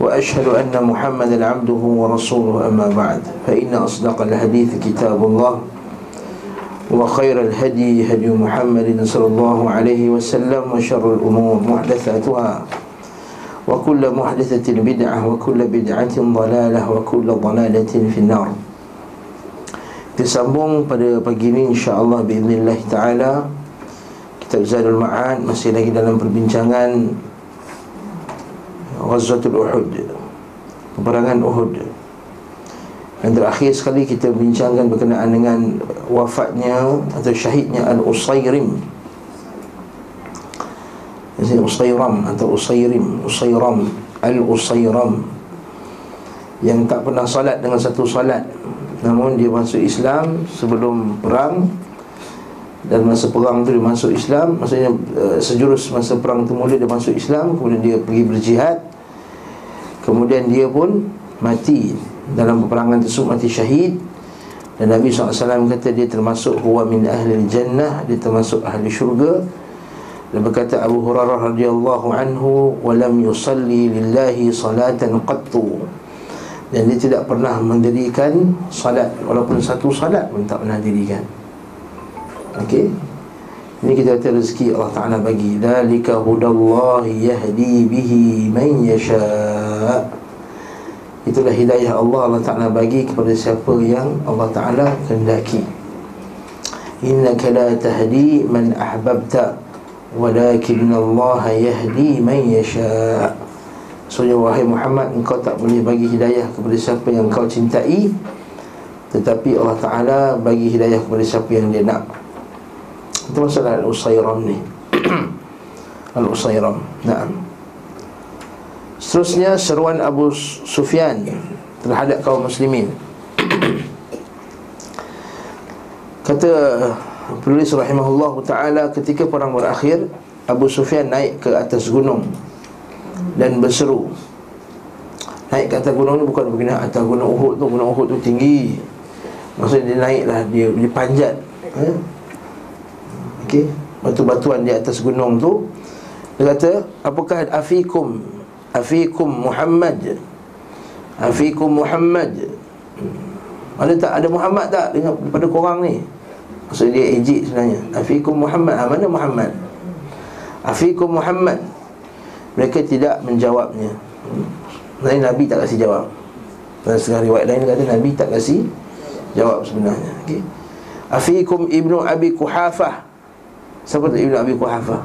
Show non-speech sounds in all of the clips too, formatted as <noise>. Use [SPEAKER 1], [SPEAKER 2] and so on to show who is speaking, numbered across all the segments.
[SPEAKER 1] وأشهد أن محمدا عبده ورسوله أما بعد فإن أصدق الحديث كتاب الله وخير الهدي هدي محمد صلى الله عليه وسلم وشر الأمور محدثاتها وكل محدثة بدعة وكل بدعة ضلالة وكل ضلالة في النار Disambung pada pagi ini insyaAllah Bi'idhnillah ta'ala Kitab Zadul Ma'ad Masih lagi dalam perbincangan Ghazwatul Uhud. Peperangan Uhud. Yang terakhir sekali kita bincangkan berkenaan dengan Wafatnya atau syahidnya Al-Usayrim. Jadi Usayram atau Usayrim Usayram Al-Usayram. Yang tak pernah salat dengan satu salat Namun dia masuk Islam sebelum perang. Dan masa perang tu dia masuk Islam Maksudnya uh, sejurus masa perang tu mula dia masuk Islam Kemudian dia pergi berjihad Kemudian dia pun mati. Dalam peperangan tersebut mati syahid. Dan Nabi SAW kata dia termasuk Huwa min ahli jannah Dia termasuk ahli syurga. Dan berkata Abu Hurairah radhiyallahu anhu Walam yusalli lillahi salatan qattu. Dan dia tidak pernah mendirikan salat Walaupun satu salat pun tak pernah dirikan. Okey Ini kita kata rezeki Allah Ta'ala bagi. Dalika hudallahi yahdi bihi man yasha' Itulah hidayah Allah Allah Ta'ala bagi kepada siapa yang Allah Ta'ala kendaki Innaka la tahdi man ahbabta Walakin Allah yahdi man yasha' Maksudnya wahai Muhammad Engkau tak boleh bagi hidayah kepada siapa yang kau cintai Tetapi Allah Ta'ala bagi hidayah kepada siapa yang dia nak Itu masalah Al-Usayram ni. <clears throat> Al-Usayram Nah Seterusnya seruan Abu Sufyan Terhadap kaum muslimin. <clears throat> Kata Penulis rahimahullah ta'ala Ketika perang berakhir Abu Sufyan naik ke atas gunung dan berseru. Naik ke atas gunung ni bukan berkena atas gunung Uhud tu. Gunung Uhud tu tinggi. Maksudnya dia naik lah Dia, dia panjat eh? Okey? Batu-batuan di atas gunung tu. Dia kata Apakah afikum? Afikum Muhammad. Afikum Muhammad. Hmm. Ada tak? Ada Muhammad tak? Dengan, pada korang ni. Maksudnya dia ejik sebenarnya. Afikum Muhammad. Ha, Mana Muhammad? Afikum Muhammad. Mereka tidak menjawabnya. Nabi Nabi tak kasih jawab. Dan segala riwayat lain kata Nabi tak kasih jawab sebenarnya. Okay. Afikum Ibnu Abi Kuhafah Siapa tu Ibnu Abi Kuhafah?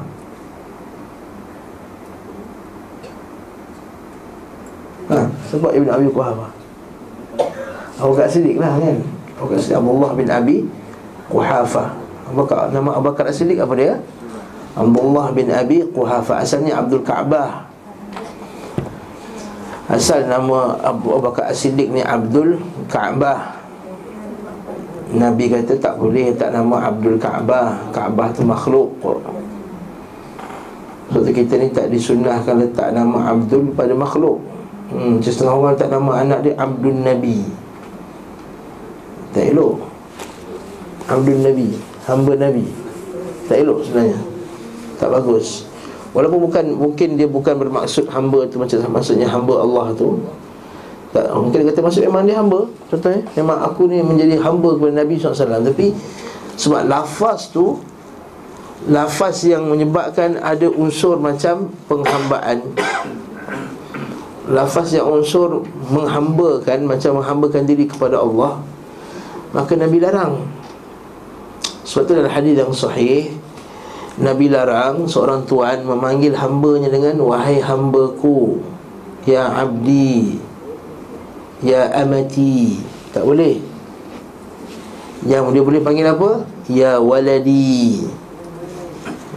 [SPEAKER 1] Ha, sebab Ibnu Abi Kuhafah Abu Bakar Siddiq lah kan? Abu Bakar Siddiq Abdullah bin Abi Kuhafah Abu Bakar, Nama Abu Bakar Siddiq apa dia? Abdullah bin Abi Quhafa. Asalnya Abdul Ka'bah Asal nama Abu Bakar As-Siddiq ni Abdul Ka'bah Nabi kata tak boleh tak nama Abdul Ka'bah Ka'bah tu makhluk Sebab so, kita ni tak disunahkan letak nama Abdul pada makhluk. Hmm, Setengah orang tak nama anak dia Abdul Nabi. Tak elok. Abdul Nabi Hamba Nabi. Tak elok sebenarnya. Tak bagus. Walaupun bukan mungkin dia bukan bermaksud hamba tu macam maksudnya hamba Allah tu tak, Mungkin kata maksud memang dia hamba Contohnya. Memang aku ni menjadi hamba kepada Nabi SAW Tapi Sebab lafaz tu Lafaz yang menyebabkan ada unsur macam penghambaan. Lafaz yang unsur menghambakan Macam menghambakan diri kepada Allah Maka Nabi larang. Sebab tu dalam hadis yang sahih Nabi larang seorang tuan memanggil hambanya dengan Wahai hambaku Ya abdi Ya amati. Tak boleh. Yang dia boleh panggil apa? Ya waladi.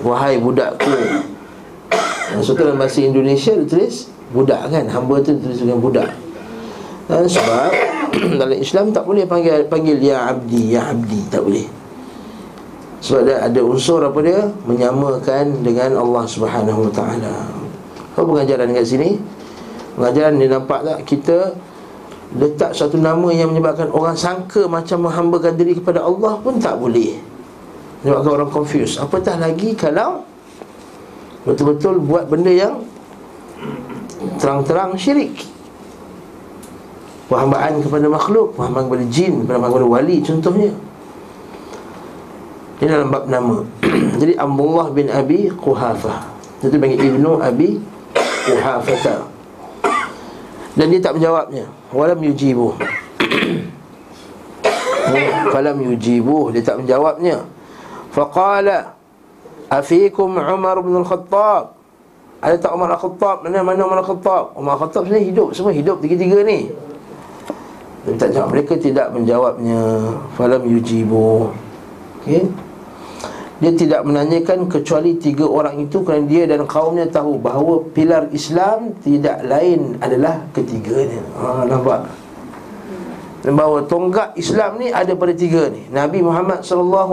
[SPEAKER 1] Wahai budakku. <coughs> Maksudnya dalam bahasa Indonesia dia tulis Budak kan? Hamba tu tulis dengan budak. Dan sebab <coughs> Dalam Islam tak boleh panggil panggil Ya Abdi, Ya Abdi. Tak boleh. Sebab ada, ada unsur apa dia? Menyamakan dengan Allah Subhanahu Wa Taala. Apa pengajaran dekat sini? Pengajaran ni nampak tak? Kita Letak satu nama yang menyebabkan orang sangka Macam menghambakan diri kepada Allah pun tak boleh. Menyebabkan orang confuse Apatah lagi kalau Betul-betul buat benda yang Terang-terang syirik? Perhambaan kepada makhluk Perhambaan kepada jin Perhambaan kepada wali contohnya. Ini dalam bab nama. <clears throat> Jadi Abdullah bin Abi Quhafah Itu panggil Ibnu Abi Quhafata Dan dia tak menjawabnya. Walam yujibuh. Falam yujibuh. Dia tak menjawabnya. Faqala Afikum Umar bin Al-Khattab? Ada tak Umar Al-Khattab? Mana mana Umar Al-Khattab? Umar Al-Khattab sebenarnya hidup. Semua hidup tiga-tiga ni. Dia tak jawab. Mereka tidak menjawabnya. Falam yujibu okay? Dia tidak menanyakan Kecuali tiga orang itu Kerana dia dan kaumnya tahu Bahawa pilar Islam Tidak lain adalah ketiganya. Ha, Nampak? Bahawa tonggak Islam ni ada pada tiga ni. Nabi Muhammad SAW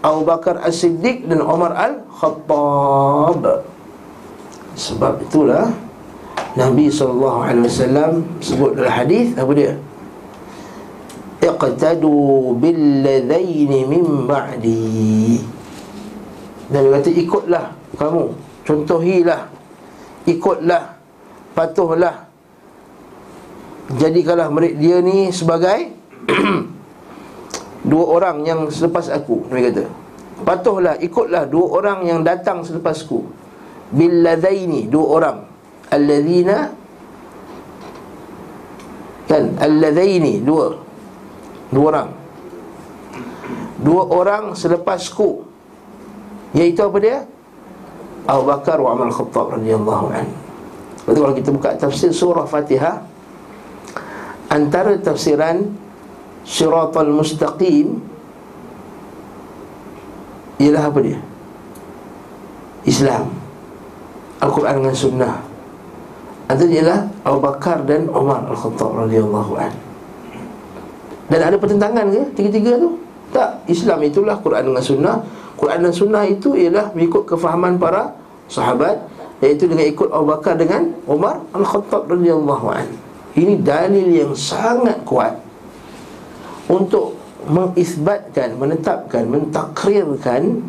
[SPEAKER 1] Abu Bakar As-Siddiq dan Umar Al-Khattab. Sebab itulah Nabi SAW sebut dalam hadis apa dia? Iqtadu billadaini min ba'di Nabi kata ikutlah kamu. Contohilah. Ikutlah. Patuhlah. Jadikanlah mereka dia ni sebagai <clears throat> Dua orang yang selepas aku Nabi kata. Patuhlah, ikutlah dua orang yang datang selepasku Billadaini, dua orang. Alladzina kan? Alladzaini dua dua orang. Dua orang selepasku iaitu apa dia? Abu Bakar wa Umar Khattab radhiyallahu anhu Berarti kalau kita buka tafsir surah Fatihah Antara tafsiran Siratul Mustaqim Ialah apa dia? Islam. Al-Quran dengan Sunnah. Antara ialah Abu Bakar dan Umar Al-Khattab radhiyallahu an. Dan ada pertentangan ke tiga-tiga tu? Tak, Islam itulah Quran dengan sunnah. Quran dan sunnah itu ialah mengikut kefahaman para sahabat iaitu dengan ikut Abu Bakar dengan Umar Al-Khattab radhiyallahu an. Ini dalil yang sangat kuat untuk mengisbatkan, menetapkan, mentakrirkan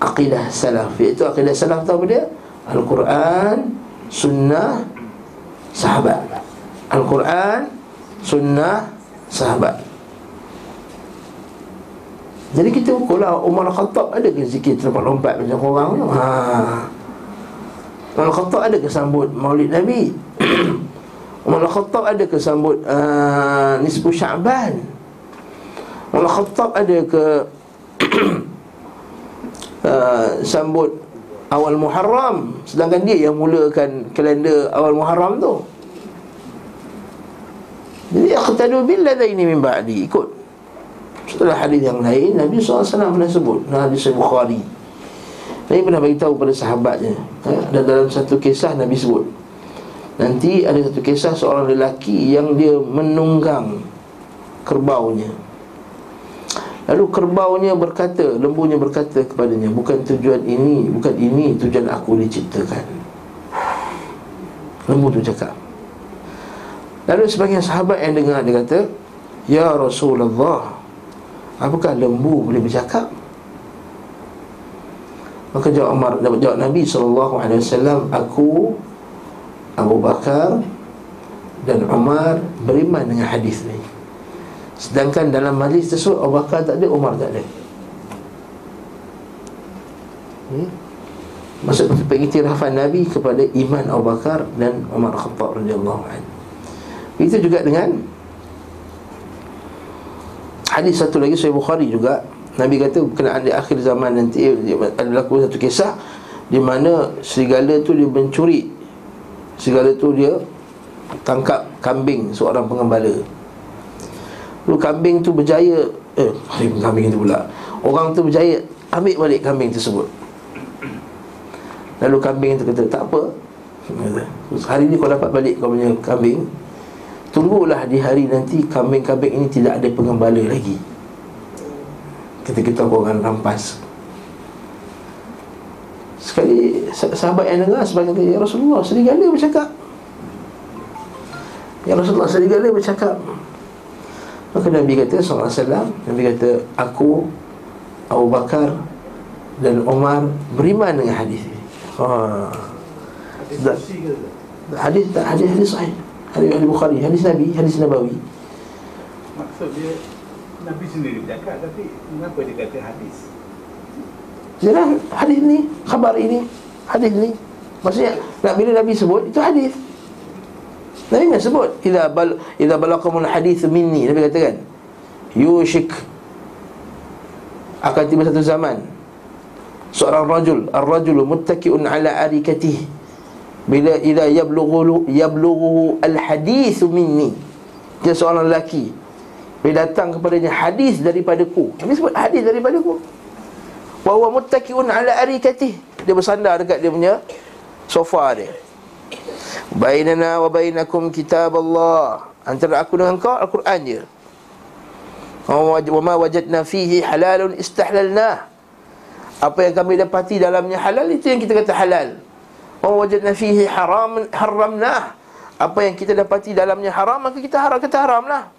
[SPEAKER 1] akidah salaf. Iaitu akidah salaf tahu dia? Al-Quran, sunnah, sahabat Al-Quran Sunnah Sahabat. Jadi kita ukurlah Umar Khattab ada ke zikir terlompat-lompat macam orang tu? Ha. Umar Khattab ada ke sambut maulid Nabi? <coughs> Umar Khattab ada ke sambut uh, Nisbu Sya'ban? Umar Khattab ada ke <coughs> uh, Sambut awal Muharram? Sedangkan dia yang mulakan kalender awal Muharram tu jadi aqtadu bil ladaini min ba'di. Ikut. Setelah hadis yang lain Nabi SAW pernah sebut Nabi SAW Bukhari. Nabi pernah beritahu pada sahabatnya ha? Dan dalam satu kisah Nabi sebut Nanti ada satu kisah seorang lelaki Yang dia menunggang Kerbaunya. Lalu kerbaunya berkata Lembunya berkata kepadanya Bukan tujuan ini Bukan ini tujuan aku diciptakan. Lembu tu cakap Lalu sebagian sahabat yang dengar Dia kata Ya Rasulullah Apakah lembu boleh bercakap? Maka jawab Umar Jawab Nabi SAW Aku Abu Bakar Dan Umar Beriman dengan hadis ni Sedangkan dalam majlis tersebut Abu Bakar tak ada, Umar tak ada hmm? Maksud pengiktirafan Nabi kepada iman Abu Bakar dan Umar Khattab radhiyallahu anhu. Itu juga dengan hadis satu lagi Sahih Bukhari juga. Nabi kata berkenaan di akhir zaman nanti ada berlaku satu kisah di mana serigala tu dia mencuri. Serigala tu dia tangkap kambing seorang pengembala. Lalu kambing tu berjaya Eh, kambing itu pula. Orang tu berjaya ambil balik kambing tersebut. Lalu kambing tu kata, tak apa. Hari ni kau dapat balik kau punya kambing Tunggulah di hari nanti kambing-kambing ini tidak ada pengembala lagi. Ketika kita akan rampas. Sekali sahabat yang dengar sebagai Ya Rasulullah serigala bercakap. Ya Rasulullah serigala bercakap. Maka Nabi kata SAW Nabi kata Aku Abu Bakar Dan Umar Beriman dengan hadis ini. Ha. Hadis tak? Hadis hadis sahih Hadis hadis Bukhari Hadis Nabi Hadis Nabawi.
[SPEAKER 2] Maksud dia Nabi sendiri bercakap Tapi Kenapa dia kata hadis?
[SPEAKER 1] Jelas hadis ni Khabar ini Hadis ni. Maksudnya nak Bila Nabi sebut Itu hadis. Nabi nak sebut Iza, bal, iza balakumul hadith minni Nabi kata kan Yushik. Akan tiba satu zaman Seorang rajul Ar-rajul muttaki'un ala arikatih Bila iza yablughu Yablughu al-hadith minni. Dia seorang lelaki. Bila datang kepadanya hadis daripadaku. Nabi sebut hadis daripadaku. Wa huwa muttaki'un ala arikatih. Dia bersandar dekat dia punya Sofa dia. Bainana wa bainakum kitab Allah Antara aku dengan kau Al-Quran je. Wa ma wajadna fihi halalun istahlalna Apa yang kami dapati dalamnya halal Itu yang kita kata halal Wajadna fihi haram haramna Apa yang kita dapati dalamnya haram Maka kita haram kata haram lah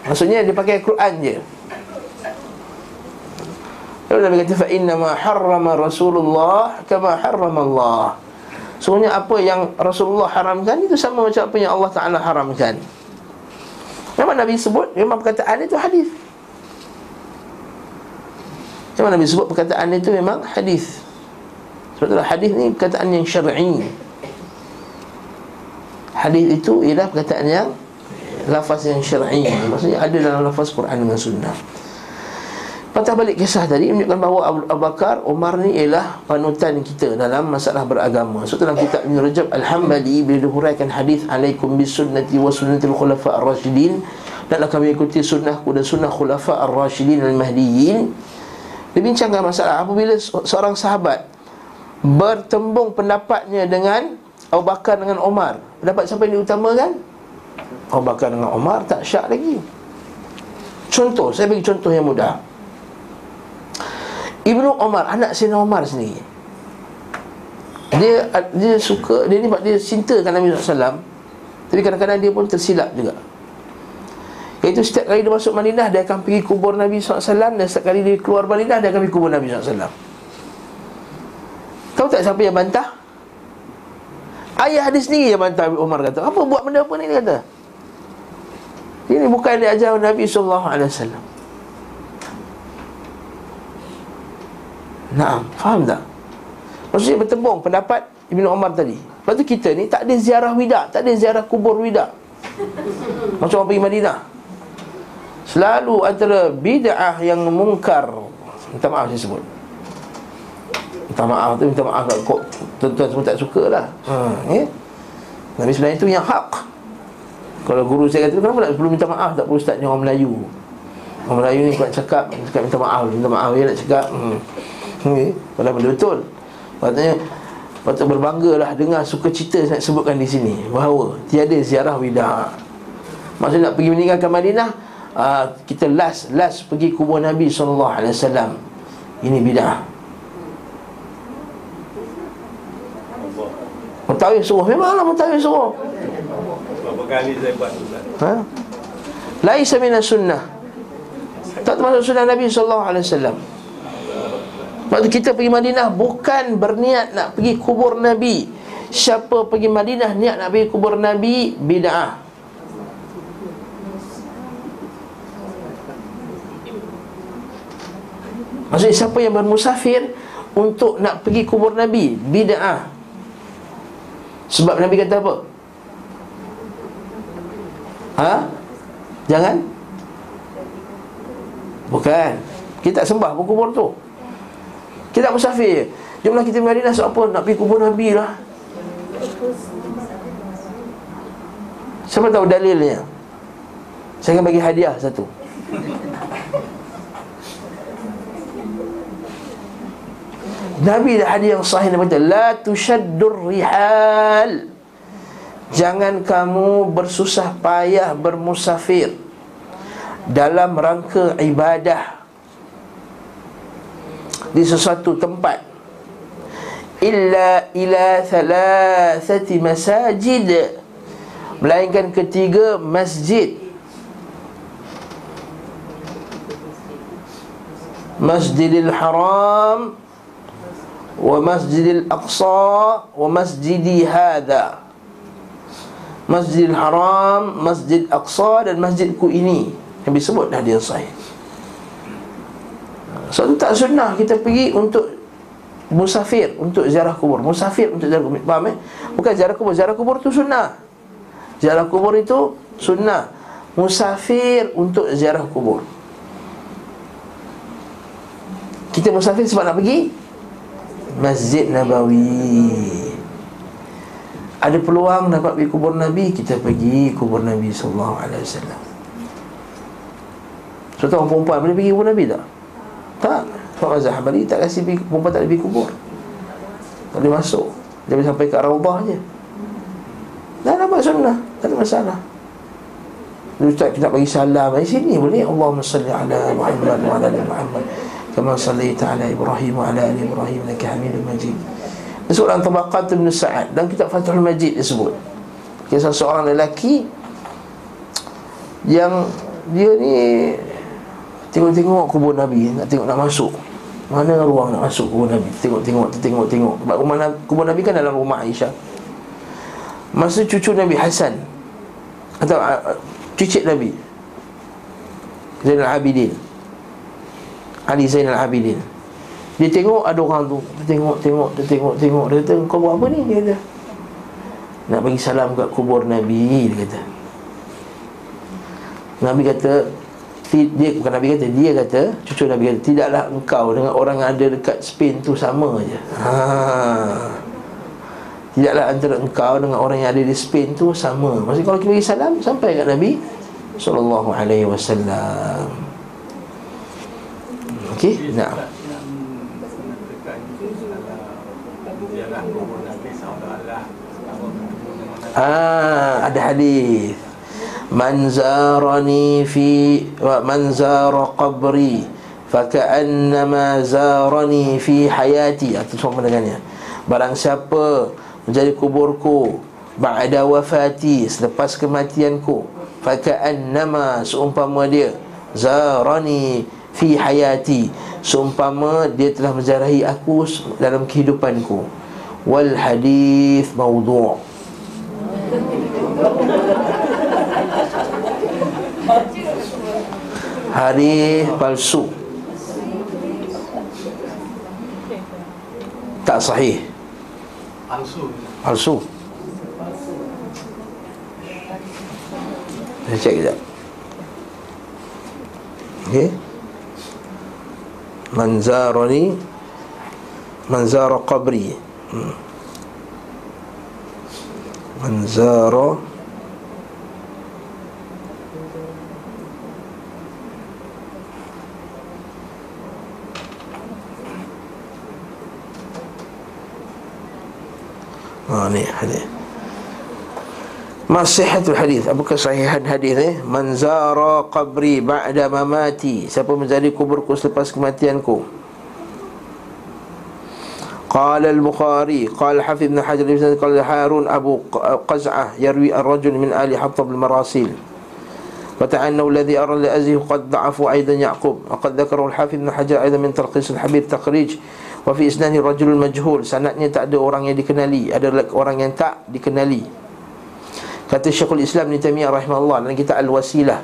[SPEAKER 1] Maksudnya dia pakai Al-Quran je. Lalu Nabi kata Fa inna ma harrama Rasulullah Kama harrama Allah Sebenarnya apa yang Rasulullah haramkan itu sama macam apa yang Allah Ta'ala haramkan. Memang Nabi sebut, memang perkataan itu hadis. Memang Nabi sebut perkataan itu memang hadis. Sebab itulah hadis ni perkataan yang syar'i Hadis itu ialah perkataan yang Lafaz yang syar'i Maksudnya ada dalam lafaz Quran dengan sunnah Patah balik kisah tadi menunjukkan bahawa Abu Bakar, Umar ni ialah panutan kita dalam masalah beragama. So dalam kitab Ibn Rajab Al-Hambali bila dihuraikan hadis alaikum bis sunnati wa sunnatil khulafa ar-rasyidin dan kami ikuti sunnahku dan sunnah khulafa ar-rasyidin al-mahdiyyin. Dia bincangkan masalah apabila seorang sahabat bertembung pendapatnya dengan Abu Bakar dengan Umar. Pendapat siapa yang diutamakan? Abu Bakar dengan Umar tak syak lagi. Contoh, saya bagi contoh yang mudah. Ibnu Umar anak Sayyidina Umar sendiri dia dia suka dia ni dia cintakan Nabi SAW tapi kadang-kadang dia pun tersilap juga Iaitu setiap kali dia masuk Madinah Dia akan pergi kubur Nabi SAW Dan setiap kali dia keluar Madinah Dia akan pergi kubur Nabi SAW Tahu tak siapa yang bantah? Ayah hadis sendiri yang bantah Umar kata. Apa buat benda apa ni dia kata. Ini bukan dia ajar Nabi SAW Nah, faham tak? Maksudnya bertembung pendapat Ibn Umar tadi. Lepas tu kita ni tak ada ziarah wida Tak ada ziarah kubur wida Macam orang pergi Madinah. Selalu antara bid'ah yang mungkar. Minta maaf saya sebut Minta maaf tu minta maaf kok Tuan-tuan semua tak suka lah. Ha, ya? Tapi sebenarnya itu yang hak. Kalau guru saya kata Kenapa tak perlu minta maaf? Tak perlu ustaz ni orang Melayu. Orang Melayu ni kuat cakap Cakap minta maaf Minta maaf dia nak cakap. Hmm. Okay. Padahal benda betul. Maksudnya Patut berbangga lah Dengar suka cerita Saya sebutkan di sini. Bahawa Tiada ziarah wida. Maksudnya nak pergi meninggalkan Madinah uh, Kita last Last pergi kubur Nabi SAW Ini bid'ah Mutawih suruh Memanglah mutawih suruh
[SPEAKER 2] Berapa kali saya buat
[SPEAKER 1] ha? Laisa minas sunnah Tak termasuk sunnah Nabi SAW Waktu kita pergi Madinah bukan berniat nak pergi kubur Nabi. Siapa pergi Madinah niat nak pergi kubur Nabi bid'ah. Maksudnya siapa yang bermusafir untuk nak pergi kubur Nabi bid'ah. Sebab Nabi kata apa? Ha? Jangan? Bukan. Kita tak sembah pun kubur tu. Kita tak musafir Jomlah kita Madinah Sebab apa nak pergi kubur Nabi lah? Siapa tahu dalilnya? Saya akan bagi hadiah satu Nabi dah hadiah yang sahih Nabi kata La tushaddur rihal. Jangan kamu bersusah payah bermusafir Dalam rangka ibadah Di sesuatu tempat. Illa ila thalathati masajid Melainkan ketiga masjid. Masjidil Haram wa Masjidil Aqsa wa Masjidi hadha. Masjidil Haram, Masjid Aqsa dan masjidku ini. Yang disebut dah dia sahih. Suatu tak sunnah kita pergi untuk musafir untuk ziarah kubur. Musafir untuk ziarah kubur. Faham eh? Bukan ziarah kubur. Ziarah kubur itu sunnah. Ziarah kubur itu sunnah. Musafir untuk ziarah kubur. Kita musafir sebab nak pergi Masjid Nabawi. Ada peluang dapat pergi kubur Nabi? Kita pergi kubur Nabi Wasallam. Contoh orang perempuan boleh pergi kubur Nabi tak? Tak. Sebab mazhab Hambali tak kasih pergi, perempuan tak boleh pergi kubur. Tak boleh masuk. Dia boleh sampai ke Rawdah je. Dah dapat sunnah Tak ada masalah. Ustaz kita bagi salam. Di sini boleh. Allahumma salli ala Muhammad wa ala Muhammad كما صليت على إبراهيم وعلى آل إبراهيم إنك حميد مجيد Disebut dalam Tabaqat Ibn Sa'ad Dan kitab Fathul Majid disebut Kisah seorang lelaki Yang Dia ni Tengok-tengok kubur Nabi Nak tengok nak masuk Mana ruang nak masuk kubur Nabi Tengok-tengok, tengok-tengok Sebab rumah Nabi, kubur Nabi kan dalam rumah Aisyah Masa cucu Nabi Hasan Atau uh, Cicit Nabi Zainal Abidin Ali Zainal Abidin Dia tengok ada orang tu Dia tengok, tengok, dia tengok, tengok Dia kata, kau buat apa ni? Dia kata Nak bagi salam kat kubur Nabi Dia kata Nabi kata dia bukan Nabi kata dia kata cucu Nabi kata tidaklah engkau dengan orang yang ada dekat Spain tu sama aja. Ha. Tidaklah antara engkau dengan orang yang ada di Spain tu sama. Maksudnya kalau kita bagi salam sampai kat Nabi sallallahu alaihi wasallam. Okey, nak. Ah, ada hadis. Man zarani fi wa man zara qabri faka'annama zarani fi hayati. Itu semua mendengarnya. Barang siapa menjadi kuburku ba'da wafati selepas kematianku faka'annama seumpama dia zarani fi hayati. Seumpama dia telah menjarahi aku dalam kehidupanku. Wal hadis maudhu' hadis palsu. Tak sahih.
[SPEAKER 2] Palsu.
[SPEAKER 1] Palsu. Saya cek kejap okey من زارني من زار قبري. من زار آه نعم Masihatul hadis. Apakah sahihan hadis ni? Man zara qabri ba'da mamati. Siapa menjadi kuburku selepas kematianku? قال البخاري قال حفظ بن حجر قال هارون أبو قزعة يروي الرجل من آل حطب المراسيل وتعنه الذي أرى لأزه قد ضعفوا أيضا يعقوب وقد ذكره الحافظ بن حجر أيضا من تلخيص الحبيب تخريج Wa fi isnani rajulul majhul Sanatnya tak ada orang yang dikenali Ada orang yang tak dikenali Kata Syekhul Islam Ibn Taymiyyah rahimahullah Dalam kitab Al-Wasilah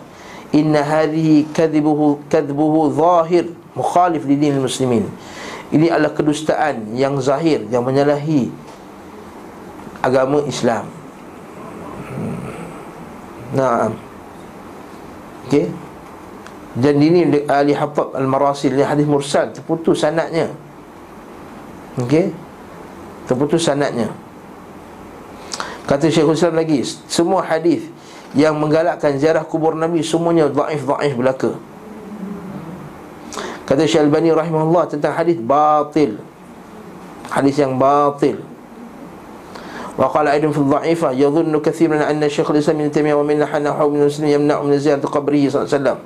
[SPEAKER 1] Inna hadhihi kadhibuhu, kadhibuhu zahir Mukhalif di din muslimin. Ini adalah kedustaan yang zahir Yang menyalahi Agama Islam. Nah Okey. Dan ini Ali Hattab Al-Marasil Ini hadis mursal Terputus sanatnya. Okey. Terputus sanadnya. Kata Syekhul Islam lagi, semua hadis yang menggalakkan ziarah kubur Nabi semuanya dhaif-dhaif belaka. Kata Syekh Al-Bani rahimahullah tentang hadis batil. Hadis yang batil. Wa qala aidan fi dha'ifah yadhunnu katsiran anna Syekh al-Islam Ibn Taimiyah wa min nahana min muslim yamna'u min ziyarat qabrihi sallallahu alaihi wasallam.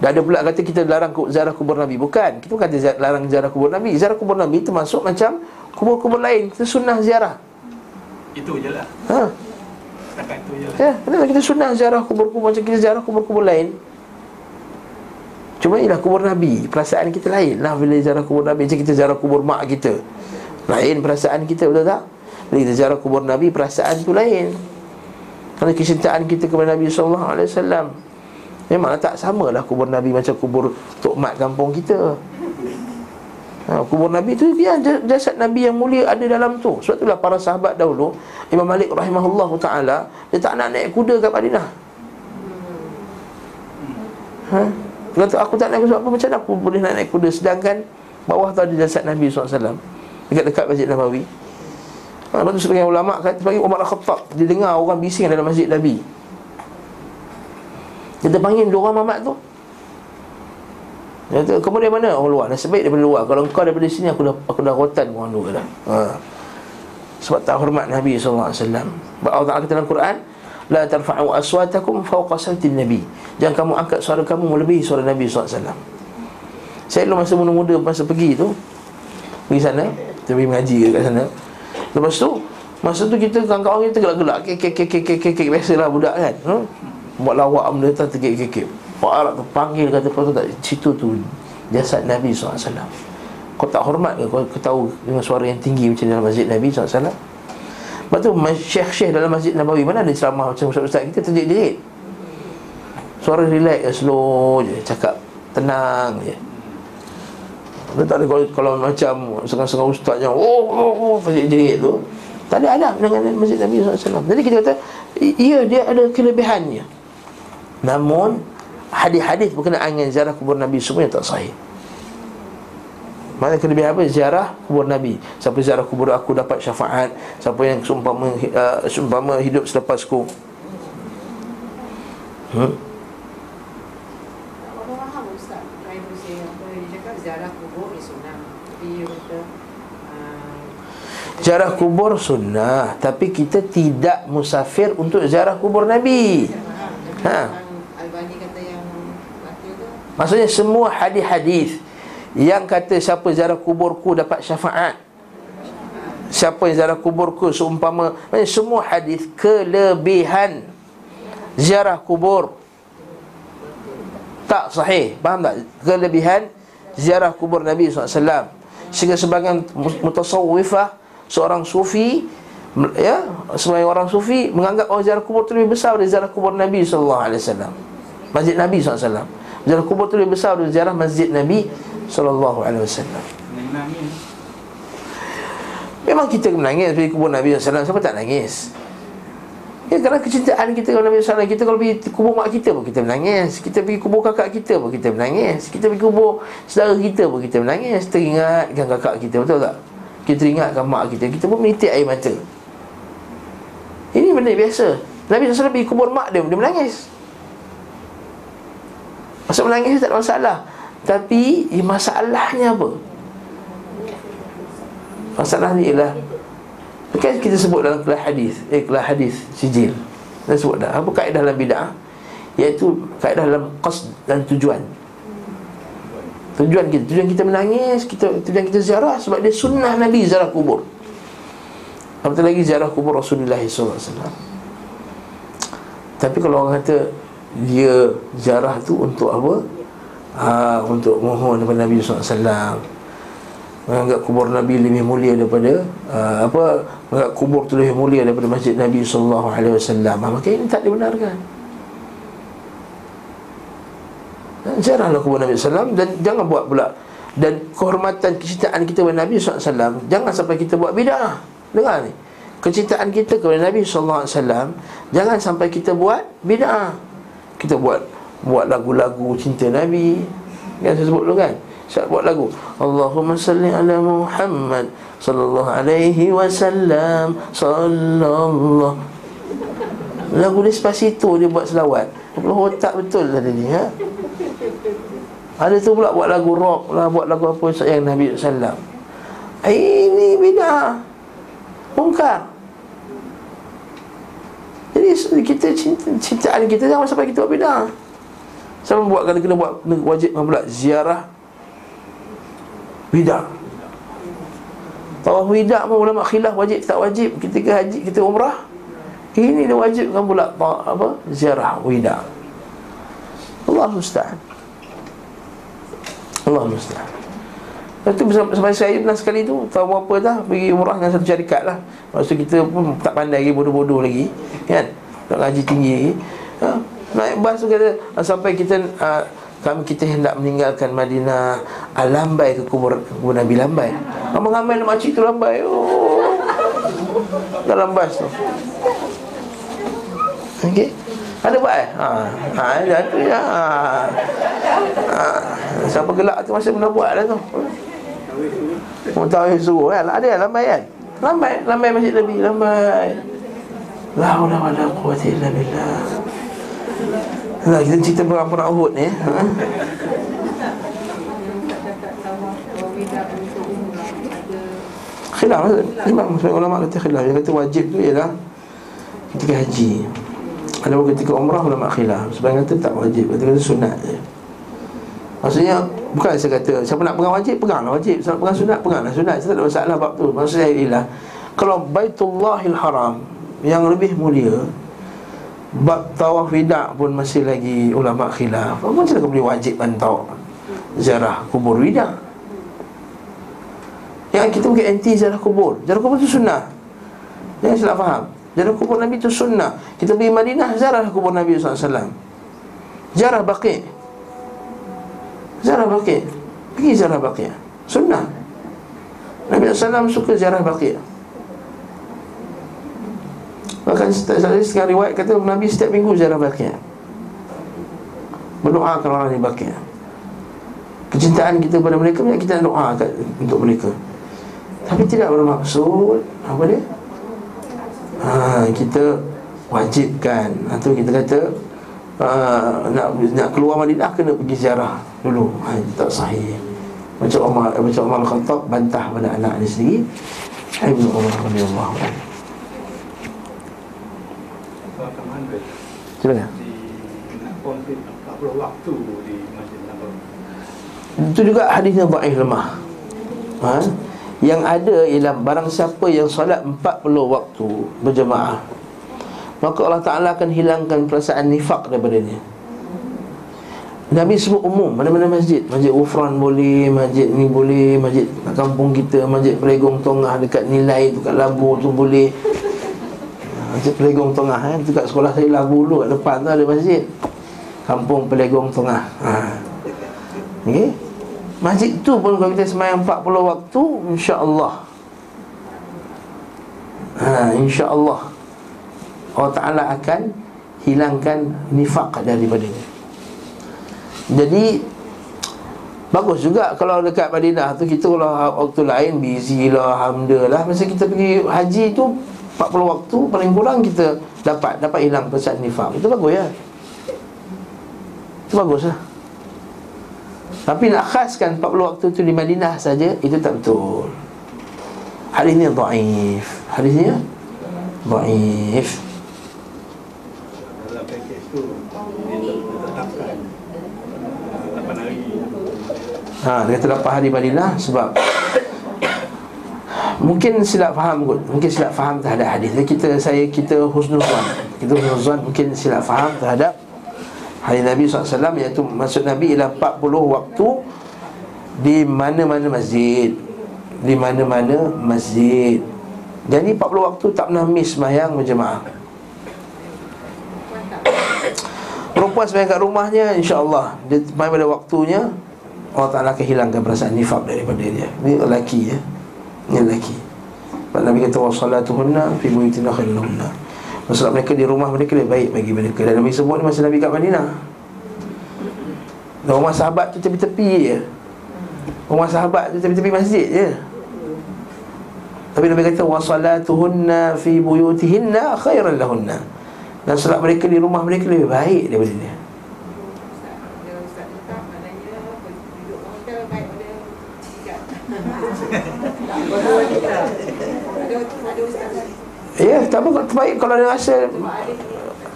[SPEAKER 1] Dan ada pula kata kita larang ziarah kubur Nabi Bukan, kita bukan kata larang ziarah kubur Nabi Ziarah kubur Nabi termasuk macam kubur-kubur lain Kita sunnah ziarah
[SPEAKER 2] Itu je lah.
[SPEAKER 1] Ha.
[SPEAKER 2] Setakat itu je lah.
[SPEAKER 1] Ya, kenapa kita sunnah ziarah kubur-kubur Macam kita ziarah kubur-kubur lain. Cuma ialah kubur Nabi Perasaan kita lain lah bila ziarah kubur Nabi. Macam kita ziarah kubur mak kita. Lain perasaan kita, betul tak? Bila kita ziarah kubur Nabi, perasaan tu lain. Kerana kecintaan kita kepada Nabi SAW Memanglah tak sama lah kubur Nabi macam kubur Tok Mat kampung kita ha, Kubur Nabi tu ya, jasad Nabi yang mulia ada dalam tu. Sebab itulah para sahabat dahulu Imam Malik rahimahullah ta'ala Dia tak nak naik kuda kat Madinah. Ha? Dia kata aku tak naik kuda apa? Macam aku boleh nak naik kuda? Sedangkan bawah tu ada jasad Nabi SAW Dekat-dekat Masjid Nabawi. Ha, Lepas tu sebagian ulama' kata Sebagai Umar Al-Khattab Dia dengar orang bising dalam Masjid Nabi. Kita panggil dua orang mamat tu dia kata, kamu dari mana? Oh luar, nasib baik daripada luar. Kalau kau daripada sini, aku dah aku dah rotan orang dua dah. Ha. Sebab tak hormat Nabi SAW Sebab Allah Ta'ala kata dalam Quran La tarfa'u aswatakum fawqa sautin Nabi. Jangan kamu angkat suara kamu melebihi suara Nabi SAW Saya dulu masa muda-muda Masa pergi tu Pergi sana Kita pergi mengaji kat sana. Lepas tu Masa tu kita kawan-kawan kita gelak-gelak Kek kek kek kek kek kek Biasalah budak kan hmm? Buat lawak benda tu Kek kek kek. Pak Arab tu panggil kata Kau tak? Situ tu Jasad Nabi SAW Kau tak hormat ke? Kau, kau tahu Dengan suara yang tinggi Macam dalam masjid Nabi SAW Lepas tu syekh-syekh dalam masjid Nabawi Mana ada ceramah macam ustaz-ustaz kita terjerit-jerit? Suara relax slow je Cakap tenang je. Dia tak ada kalau, kalau macam Setengah-setengah ustaz yang Oh, oh, oh Terjerit-jerit tu. Tak ada adab dengan masjid Nabi SAW Jadi kita kata Ya dia ada kelebihannya. Namun Hadis-hadis berkenaan dengan ziarah kubur Nabi Semua yang tak sahih. Mana kelebihan apa? Ziarah kubur Nabi. Siapa ziarah kubur aku dapat syafaat. Siapa yang sumpama, uh, sumpama hidup selepasku
[SPEAKER 3] hmm?
[SPEAKER 1] Ziarah kubur sunnah. Tapi kita tidak musafir untuk ziarah kubur Nabi. Ha. Maksudnya semua hadis-hadis yang kata siapa ziarah kuburku dapat syafaat Siapa yang ziarah kuburku seumpama semua hadis kelebihan Ziarah kubur Tak sahih Faham tak? Kelebihan Ziarah kubur Nabi SAW Sehingga sebagian mutasawwifah Seorang sufi Ya, sebagai orang sufi menganggap oh ziarah kubur itu lebih besar dari ziarah kubur Nabi sallallahu alaihi wasallam. Masjid Nabi sallallahu alaihi. Ziarah kubur itu lebih besar dari ziarah Masjid Nabi sallallahu alaihi wasallam. Memang kita menangis pergi kubur Nabi SAW Siapa tak nangis? Ya kerana kecintaan kita kepada Nabi SAW Kita kalau pergi kubur mak kita pun kita menangis. Kita pergi kubur kakak kita pun kita menangis. Kita pergi kubur saudara kita pun kita menangis. Teringatkan kakak kita, betul tak? Kita teringatkan mak kita. Kita pun menitik air mata. Ini benda biasa. Nabi SAW pergi kubur mak dia, dia menangis Masa menangis tak ada masalah. Tapi masalahnya apa? Masalah ni ialah Kan kita sebut dalam kelas hadis Eh kelas hadis sijil. Kita sebut dah. Apa kaedah dalam bid'ah? Iaitu kaedah dalam qasd dan tujuan. Tujuan kita Tujuan kita menangis kita Tujuan kita ziarah Sebab dia sunnah Nabi ziarah kubur. Apatah lagi ziarah kubur Rasulullah SAW Tapi kalau orang kata Dia ziarah tu untuk apa? Ha, Untuk mohon kepada Nabi SAW menganggap kubur Nabi lebih mulia daripada uh, apa? Menganggap kubur tu lebih mulia daripada masjid Nabi alaihi wasallam. Maka ini tak dibenarkan. Jaranglah kubur Nabi sallam dan jangan buat pula. Dan kehormatan kecintaan kita kepada Nabi SAW Jangan sampai kita buat bid'ah. Dengar ni. Kecintaan kita kepada Nabi SAW Jangan sampai kita buat bid'ah Kita buat Buat lagu-lagu cinta Nabi. Yang saya sebut dulu kan? Saya buat lagu Allahumma salli ala Muhammad Sallallahu alaihi wasallam Sallallahu. Lagu Despacito dia buat selawat. Kepala otak betul lah dia ni ha? Ada tu pula buat lagu rock lah Buat lagu apa yang Nabi SAW Ini bid'ah. Mungkar Jadi kita cinta, cintaan kita jangan sampai kita buat beda. Sama buat kena kena buat kena wajib pula ziarah wida. Tawaf wida pun ulama khilaf wajib tak wajib ketika haji kita umrah. Ini dia wajibkan pula apa? Ziarah wida. Allah musta'an. Allah musta'an. Lepas tu sampai saya pernah sekali tu Tahu apa dah Pergi umrah dengan satu syarikat lah Maksud kita pun tak pandai lagi Bodoh-bodoh lagi Kan Tak ngaji tinggi lagi ha? Naik bas tu kata ah, Sampai kita uh, kami kita hendak meninggalkan Madinah uh, Lambai ke kubur, kubur Nabi Lambai Ramai-ramai makcik tu lambai oh. Dalam bas tu Okey ada buat eh? Ha, ha ada tu ya. Ha. ha. Siapa gelak tu masih pernah buat dah tu. Mutawif suruh kan Ada yang lambai kan Lambai Lambai masjid Nabi Lambai La hawla wa la quwata illa billah. Nah, kita cerita perang-perang Uhud ni ha? Khilaf Imam Sebagai ulama kata khilaf. Yang kata wajib tu ialah Ketika haji. Ada ketika umrah ulama khilaf. Sebagai kata tak wajib Kata kata sunat je. Maksudnya Bukan saya kata Siapa nak pegang wajib Peganglah wajib. Siapa nak pegang sunat Peganglah sunat. Saya tak ada masalah bab tu. Maksud saya ialah Kalau Baitullahil Haram Yang lebih mulia Bab tawaf widak pun masih lagi ulama khilaf. Apa macam boleh wajib tawaf Ziarah kubur widak Yang kita mungkin anti ziarah kubur. Ziarah kubur tu sunnah. Jangan salah faham. Ziarah kubur Nabi tu sunnah. Kita pergi Madinah Ziarah kubur Nabi SAW Ziarah baqi' Ziarah baqi' Pergi ziarah baqi' Sunnah. Nabi SAW suka ziarah baqi' Bahkan saya setengah riwayat kata Nabi setiap minggu ziarah baqi' Berdoa kalau orang di baqi' Kecintaan kita pada mereka Kita doa untuk mereka. Tapi tidak bermaksud Apa dia? Ha, kita wajibkan. Atau kita kata uh, nak, nak keluar Madinah Kena pergi ziarah dulu ha, tak sahih macam Umar eh, macam Umar Khattab bantah pada anak dia sendiri Ibnu Umar radhiyallahu anhu Silakan. Itu juga hadisnya dhaif lemah. Ha? Yang ada ialah barang siapa yang solat 40 waktu berjemaah maka Allah Taala akan hilangkan perasaan nifak daripada dia. Nabi sebut umum Mana-mana masjid. Masjid Ufran boleh Masjid ni boleh Masjid kampung kita Masjid Pelegong Tongah Dekat Nilai tu Kat Labu tu boleh. Masjid Pelegong Tongah eh. Dekat sekolah saya Labu dulu Kat depan tu ada masjid. Kampung Pelegong Tongah ha. Okay Masjid tu pun kalau kita semayang 40 waktu InsyaAllah. Ha, InsyaAllah. Allah Ta'ala akan Hilangkan nifak daripada dia jadi Bagus juga kalau dekat Madinah tu Kita kalau waktu lain busy lah Alhamdulillah Masa kita pergi haji tu 40 waktu paling kurang kita dapat Dapat hilang perasaan nifak. Itu bagus ya. Itu bagus lah. Tapi nak khaskan 40 waktu tu di Madinah saja Itu tak betul. Hadis ni da'if. Hadis ni Da'if Ha, dia kata 8 hari Madinah sebab Mungkin silap faham kot. Mungkin silap faham terhadap hadis. Kita saya kita husnuzan. Kita husnuzan mungkin silap faham terhadap Hadis Nabi SAW Iaitu maksud Nabi ialah 40 waktu Di mana-mana masjid. Di mana-mana masjid. Jadi 40 waktu tak pernah miss Semayang berjemaah. Perempuan semayang kat rumahnya InsyaAllah Dia main pada waktunya Allah Ta'ala akan hilangkan perasaan nifab daripada dia. Ini lelaki ya. Ini lelaki. Sebab Nabi kata Wasalatuhunna fi buyutina khairuhunna Masalah mereka di rumah mereka lebih baik bagi mereka. Dan Nabi sebut masa Nabi kat Madinah. Dan rumah sahabat tu tepi-tepi je Rumah sahabat tu tepi-tepi masjid je Tapi Nabi kata Wasalatuhunna fi buyutihinna khairan lahunna Dan salat mereka di rumah mereka lebih baik daripada dia Apa terbaik kalau dia rasa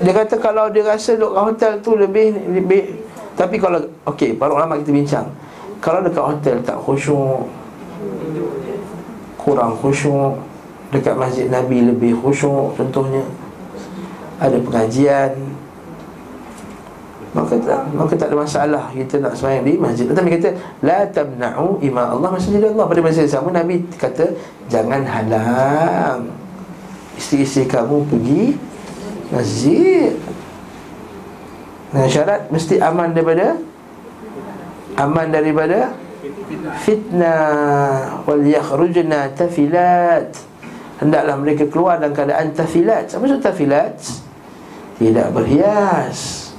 [SPEAKER 1] dia kata kalau dia rasa duduk hotel tu lebih lebih tapi kalau okey, para ulama kita bincang. Kalau dekat hotel tak khusyuk kurang khusyuk dekat masjid Nabi lebih khusyuk contohnya ada pengajian maka tak maka tak ada masalah kita nak sembahyang di masjid. Tetapi kata la tamna'u ima Allah masjid Allah. Pada masa yang sama Nabi kata jangan halang isteri-isteri kamu pergi masjid. Dengan syarat mesti aman daripada aman daripada fitnah. Wal yakhrujna tafilat hendaklah mereka keluar dalam keadaan tafilat apa maksud tafilat tidak berhias.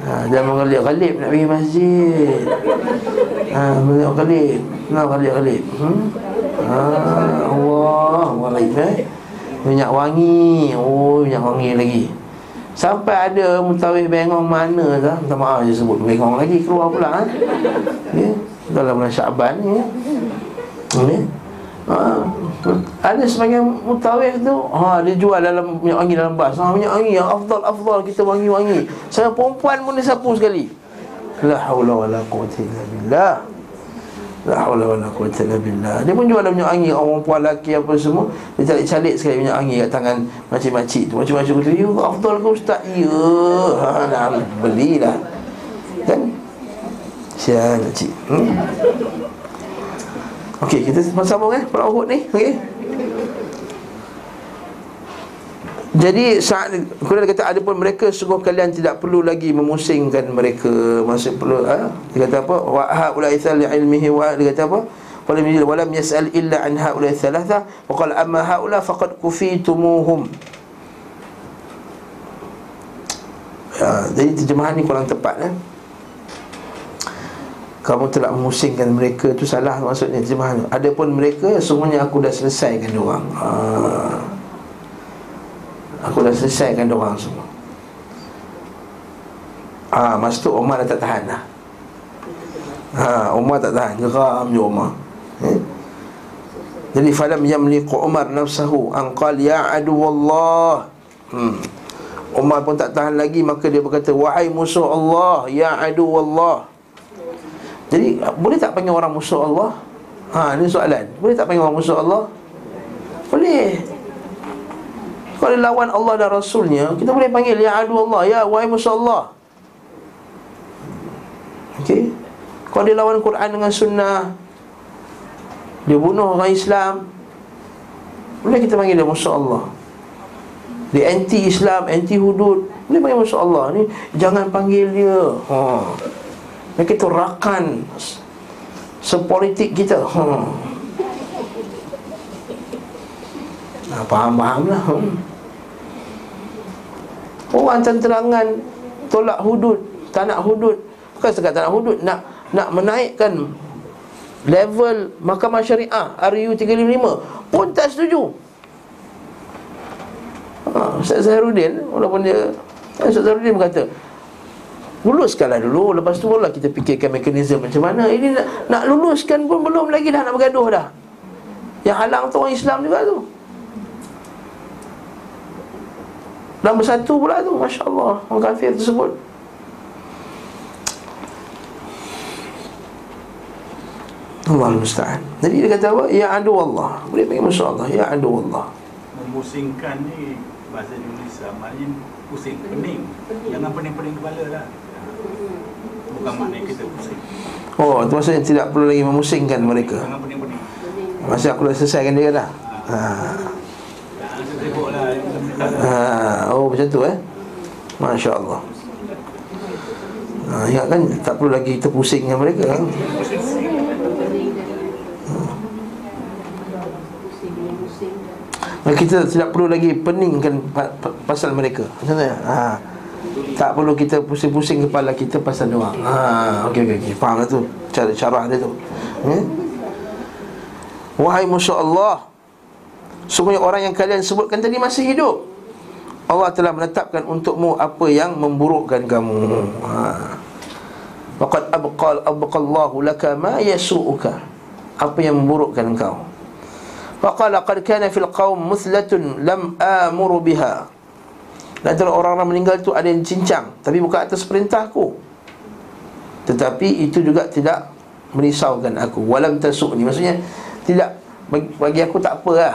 [SPEAKER 1] Ha, Dia mengalip-galip nak pergi masjid. Ha, Mengalip-galip Nak galip-galip hmm? ha, Allah. Walib eh Minyak wangi Oh minyak wangi lagi Sampai ada mutawih bengong mana dah Minta maaf je sebut bengong lagi keluar pula eh? ya? Dalam bulan Syaban ya? ya? Ha, ada sebagian mutawif tu ha, Dia jual dalam minyak wangi dalam bas ha, Minyak wangi yang afdal-afdal kita wangi-wangi Saya perempuan pun dia sapu sekali La hawla wa la quwata illa billah La hawla wa la quwata illa billah. Dia pun jual minyak wangi Orang perempuan lelaki apa semua Dia calik-calik sekali minyak wangi kat tangan Makcik-makcik tu. Macam-macam kata Ya afdal ke ustaz. Ya. Ha, Nak belilah. Kan? Sial makcik hmm? Okey, kita sambung eh perang Uhud ni. Okey. Jadi saat Quran kata ada pun mereka sungguh kalian tidak perlu lagi memusingkan mereka. Masih perlu ha? dia kata apa? Wa haula ithal ilmihi wa dia kata apa? Qala min walam yasal illa an haula thalatha. Wa qala amma haula faqad kufitumuhum. Ya, jadi terjemahan ni kurang tepat eh? Kamu telah memusingkan mereka tu salah maksudnya terjemahan. Adapun mereka semuanya aku dah selesaikan dia orang. Ha. Aku dah selesaikan orang semua ah ha, masa tu Umar dah tak tahan dah ha Umar tak tahan geram je Umar eh? jadi falam yamliqu Umar nafsahu an qal ya adu wallah hmm. Umar pun tak tahan lagi maka dia berkata wahai musuh Allah ya adu wallah jadi boleh tak panggil orang musuh Allah? Ha, ini soalan. Boleh tak panggil orang musuh Allah? Boleh. Kalau lawan Allah dan Rasulnya, kita boleh panggil ya adu Allah, ya wahai musuh Allah. Okey. Kalau dia lawan Quran dengan sunnah, dia bunuh orang Islam, boleh kita panggil dia musuh Allah. Dia anti Islam, anti hudud, boleh panggil musuh Allah ni. Jangan panggil dia. Ha. Mereka itu rakan Sepolitik kita nah, Faham-faham lah hmm. Orang tenterangan Tolak hudud Tak nak hudud. Bukan sekat tak nak hudud Nak nak menaikkan Level Mahkamah Syariah RU 355 Pun tak setuju. Ha, Ustaz Zahiruddin Walaupun dia Ustaz Zahiruddin berkata Luluskanlah dulu Lepas tu barulah kita fikirkan mekanisme macam mana. Ini nak, nak luluskan pun belum lagi dah nak bergaduh dah. Yang halang tu orang Islam juga tu Dan bersatu pula tu Masya Allah Orang kafir tersebut. Allah Musta'an. Jadi dia kata apa? Ya adu Allah. Boleh panggil Masya Allah. Ya adu Allah.
[SPEAKER 2] Memusingkan ni Bahasa Indonesia Maknanya pusing, pening. Jangan pening-pening kepala lah. Bukan maknanya kita pusing.
[SPEAKER 1] Oh, itu maksudnya tidak perlu lagi memusingkan mereka.
[SPEAKER 2] Jangan pening-pening.
[SPEAKER 1] Maksudnya aku dah selesaikan dia dah. Ha. Ha. Oh, macam tu eh Masya Allah ha, Ingat kan, tak perlu lagi kita pusing dengan mereka kan? Kita tidak perlu lagi peningkan pasal mereka Macam mana? Ha. Tak perlu kita pusing-pusing kepala kita pasal doang. Ha, okey okey okey. Fahamlah tu cara cara dia tu. Hmm? Wahai musuh Allah, semuanya orang yang kalian sebutkan tadi masih hidup. Allah telah menetapkan untukmu apa yang memburukkan kamu. Ha. Waqad abqal abqallahu laka ma yasu'uka. Apa yang memburukkan engkau. Faqala qad kana fil qaum muthlatun lam amuru biha. Dan antara orang-orang meninggal itu ada yang cincang Tapi bukan atas perintahku Tetapi itu juga tidak Merisaukan aku Walam tasuk ni Maksudnya Tidak Bagi aku tak apa lah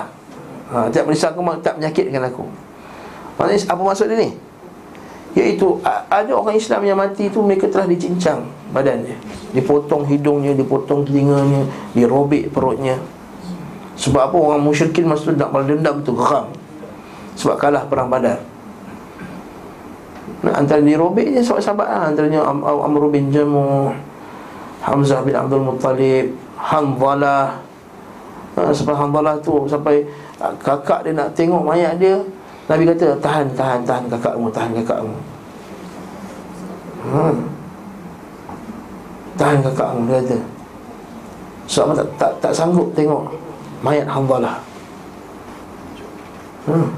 [SPEAKER 1] ha, Tidak merisaukan Tak menyakitkan aku. Maksudnya apa maksud dia ni? Iaitu Ada orang Islam yang mati itu Mereka telah dicincang Badannya. Dipotong hidungnya Dipotong telinganya Dirobek perutnya. Sebab apa? Orang musyrikin Masa tu nak dendam tu Geram. Sebab kalah perang badar. Nah, antara dirobeknya sahabat-sahabat lah. Antaranya Am Amr bin Jamu Hamzah bin Abdul Muttalib Hanzalah ha, Sampai Hanzalah tu Sampai ah, kakak dia nak tengok mayat dia Nabi kata tahan, tahan, tahan kakakmu Tahan kakakmu. Hmm. Tahan kakakmu dia kata. Sebab tak, tak, tak sanggup tengok Mayat Hanzalah. Hmm.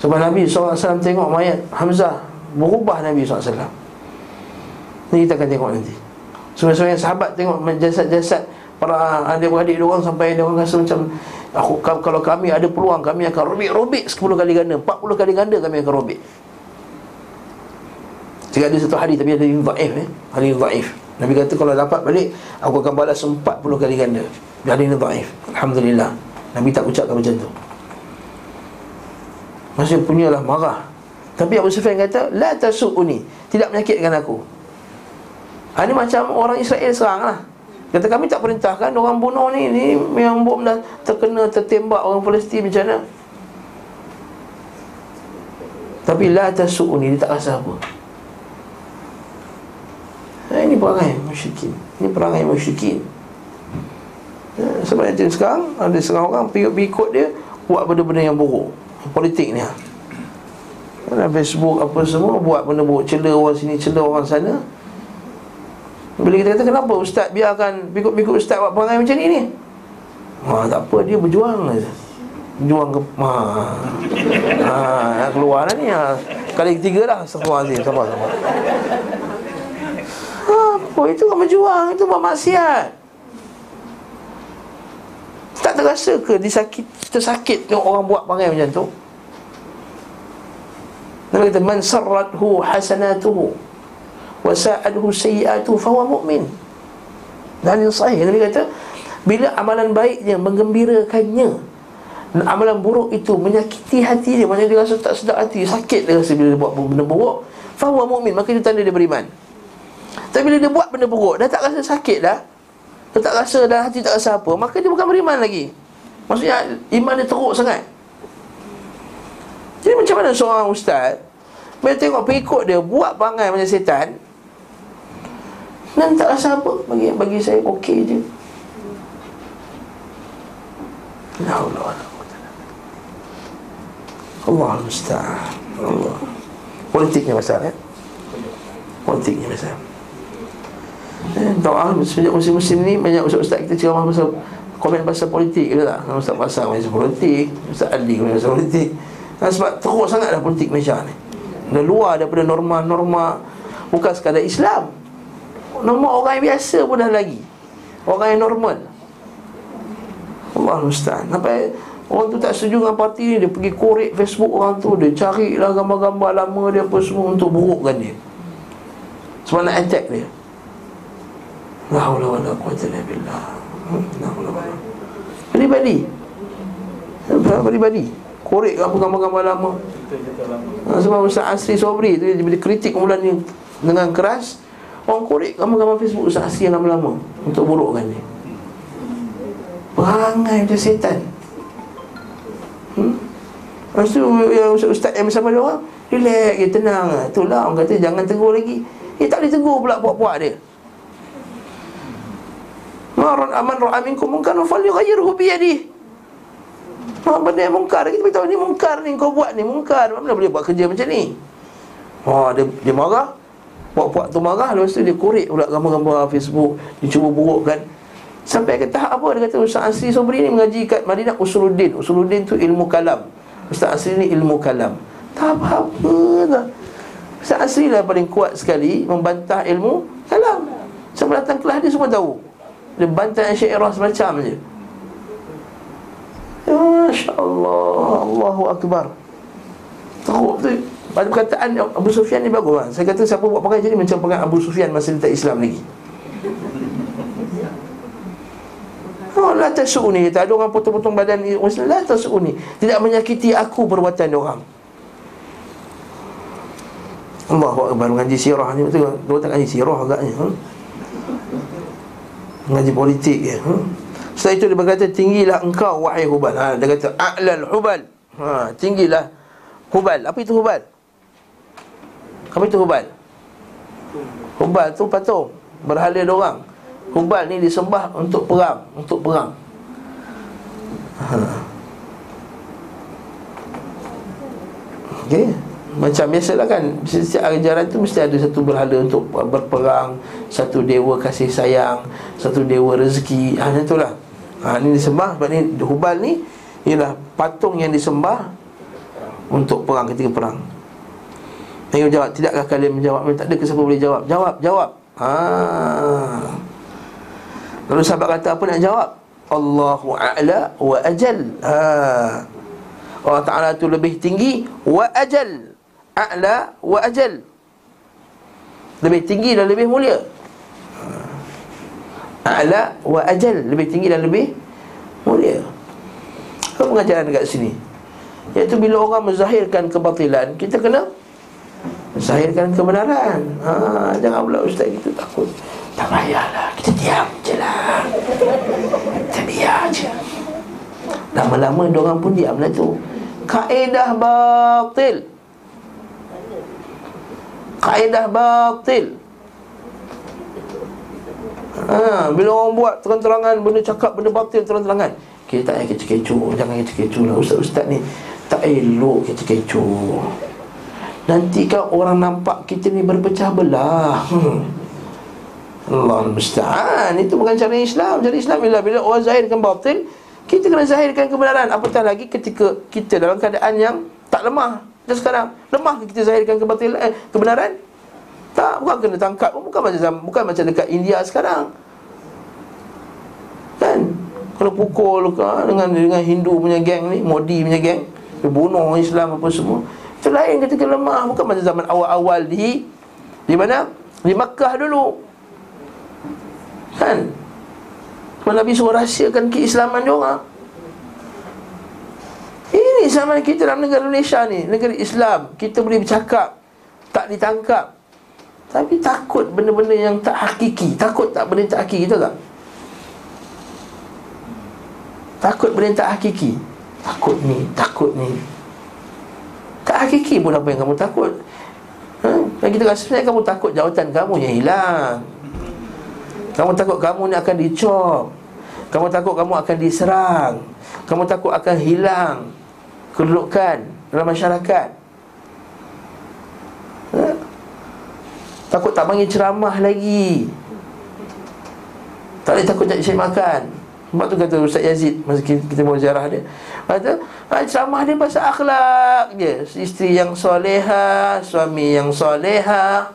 [SPEAKER 1] Sebab Nabi SAW tengok mayat Hamzah berubah Nabi SAW Ini kita akan tengok nanti. Sebenarnya sahabat tengok jasad-jasad Para adik-adik orang sampai dia orang rasa macam aku, Kalau kami ada peluang Kami akan robek-robek 10 kali ganda. 40 kali ganda kami akan robek. Jika ada satu hari Tapi ada yang da'if eh? Hari yang da'if Nabi kata kalau dapat balik Aku akan balas 40 kali ganda. Hari yang da'if Alhamdulillah. Nabi tak ucapkan macam tu. Maksudnya punyalah marah. Tapi Abu Sufyan kata La tasu'uni. Tidak menyakitkan aku. Ini macam orang Israel serang lah Kata kami tak perintahkan Orang bunuh ni. Ni yang bom dah terkena Tertembak orang Palestin macam mana? Tapi la tasu'uni Dia tak rasa apa. Ha, Ini perangai musyrikin. Ini perangai musyrikin. Ha, Sebab yang sekarang Ada sekarang orang Pikut-pikut dia Buat benda-benda yang buruk. Politik ni ha. Facebook apa semua Buat benda buat Cela orang sini Cela orang sana Bila kita kata Kenapa ustaz biarkan Pikut-pikut ustaz buat perangai macam ni ni Ha, tak apa dia berjuang. Berjuang ke ha. ha nak keluar lah ni ha. Kali ketiga lah Astagfirullahaladzim Sabar sabar ha, Apa itu berjuang Itu buat maksiat Tak terasa ke Disakit Tersakit tengok orang buat perangai macam tu Nabi kata man sarrathu hasanatuhu wa sa'adhu sayyi'atuhu fa huwa mu'min. Dan yang sahih Nabi kata bila amalan baiknya menggembirakannya dan amalan buruk itu menyakiti hati dia Maksudnya dia rasa tak sedap hati Sakit dia rasa bila dia buat benda buruk Fahuwa mu'min Maka itu tanda dia beriman. Tapi bila dia buat benda buruk Dah tak rasa sakit dah Dia tak rasa dah hati tak rasa apa Maka dia bukan beriman lagi. Maksudnya iman dia teruk sangat. Jadi macam mana seorang ustaz Bila tengok pengikut dia Buat perangai macam setan Dan tak rasa apa Bagi bagi saya okey je. La Allah Allah musta'an. Allah. Politiknya masalah ya? Politiknya masalah eh, Doa sejak musim-musim ni Banyak ustaz-ustaz kita ceramah pasal Komen pasal politik ke tak? Ustaz pasal pasal politik Ustaz Ali pasal politik. Dan sebab teruk sangatlah politik Malaysia ni. Dah luar daripada norma-norma Bukan sekadar Islam Norma orang yang biasa pun dah lagi. Orang yang normal. Allah Ustaz Sampai orang tu tak setuju dengan parti ni Dia pergi korek Facebook orang tu Dia carilah gambar-gambar lama dia apa semua Untuk burukkan dia. Sebab nak attack dia. La hawla wa la quwata illa billah. Hmm? La hawla wa la Peribadi Peribadi korek apa gambar-gambar lama. Ha, Sebab Ustaz Asri Sobri tu Bila kritik kemudian ni dengan keras Orang korek gambar-gambar Facebook Asri yang lama-lama Untuk burukkan dia Perangai macam setan. Hmm? Lepas tu yang Ustaz yang bersama dia orang Relax je, tenang. Itulah orang kata jangan tegur lagi. Eh tak boleh tegur pula puak-puak dia. Maran aman ra'aminkum mungkan Fal yughayirhu biyadih Ha, benda yang mungkar Kita beritahu ni mungkar ni Kau buat ni mungkar. Mana boleh buat kerja macam ni? Ha, dia, dia marah Puak-puak tu marah Lepas tu dia korek pula gambar-gambar Facebook. Dia cuba burukkan Sampai ke tahap apa Dia kata Ustaz Asri Sobri ni mengaji kat Madinah Usuluddin. Usuluddin tu ilmu kalam. Ustaz Asri ni ilmu kalam. Tak apa-apa dah? Ustaz Asri lah paling kuat sekali Membantah ilmu kalam. Sampai datang kelas dia semua tahu. Dia bantah syairah semacam je. Masya Allah Allahu Akbar. Teruk tu Pada perkataan Abu Sufyan ni bagus lah. Saya kata siapa buat perangai jadi Macam perangai Abu Sufyan Masa dia tak Islam lagi. Oh, la tasuni kata ada orang potong-potong badan Muslim la tasuni tidak menyakiti aku perbuatan orang. Allah baru ngaji sirah ni betul dua tak ngaji sirah agaknya ha? ngaji politik ya ha? setelah itu dia berkata tinggilah engkau wahai hubal. Ha, dia kata a'lal hubal. Ha, tinggilah hubal. Apa itu hubal apa itu hubal hubal tu patung berhala dia orang. Hubal ni disembah untuk perang Untuk perang. Ha. Okay Macam biasalah kan Setiap ajaran tu mesti ada satu berhala Untuk berperang Satu dewa kasih sayang Satu dewa rezeki. Ha, Macam itulah ha, Ini disembah Sebab ni Hubal ni Ialah patung yang disembah Untuk perang ketika perang Ayo jawab Tidakkah kalian menjawab Tak ada siapa boleh jawab Jawab Jawab Haa Lalu sahabat kata apa nak jawab? Allahu a'la wa ajal. Ha. Allah Taala tu lebih tinggi wa ajal. A'la wa ajal. Lebih tinggi dan lebih mulia. Ha. A'la wa ajal, lebih tinggi dan lebih mulia. Apa pengajaran dekat sini? Iaitu bila orang menzahirkan kebatilan, kita kena menzahirkan kebenaran. Ha, jangan pula ustaz kita takut. Tak payahlah Kita diam je lah. Kita biar je. Lama-lama orang pun diam lah tu. Kaedah batil. Kaedah batil. Ha, Bila orang buat terang-terangan Benda cakap benda batil terang-terangan. Kita tak payah kecoh-kecoh. Jangan kecoh-kecoh lah. Ustaz-ustaz ni Tak elok kecoh-kecoh Nanti kan orang nampak kita ni berpecah belah? Hmm. Allah musta'an. Itu bukan cara Islam. Cara Islam bila bila orang zahirkan batil Kita kena zahirkan kebenaran. Apatah lagi ketika kita dalam keadaan yang Tak lemah Macam sekarang. Lemah kita zahirkan kebatil, eh, kebenaran? Tak, bukan kena tangkap Bukan macam bukan macam dekat India sekarang. Kan? Kalau pukul kan, dengan dengan Hindu punya geng ni Modi punya geng Dia bunuh Islam apa semua Lain ketika lemah. Bukan macam zaman awal-awal di Di mana? Di Makkah dulu. Kan? Sebab Nabi suruh rahsiakan keislaman dia orang. Ini zaman kita dalam negara Malaysia ni Negara Islam. Kita boleh bercakap Tak ditangkap. Tapi takut benda-benda yang tak hakiki. Takut tak benda tak hakiki Kita tak? Takut benda tak hakiki. Takut ni, takut ni Tak hakiki pun apa yang kamu takut? Ha? Dan kita rasa sebenarnya kamu takut jawatan kamu yang hilang. Kamu takut kamu ni akan dicop. Kamu takut kamu akan diserang. Kamu takut akan hilang Kedudukan dalam masyarakat. Ha? Takut tak panggil ceramah lagi. Tak boleh takut tak cari makan Sebab tu kata Ustaz Yazid Masa kita mau ziarah dia Kata Ceramah dia pasal akhlak je. Isteri yang soleha Suami yang soleha.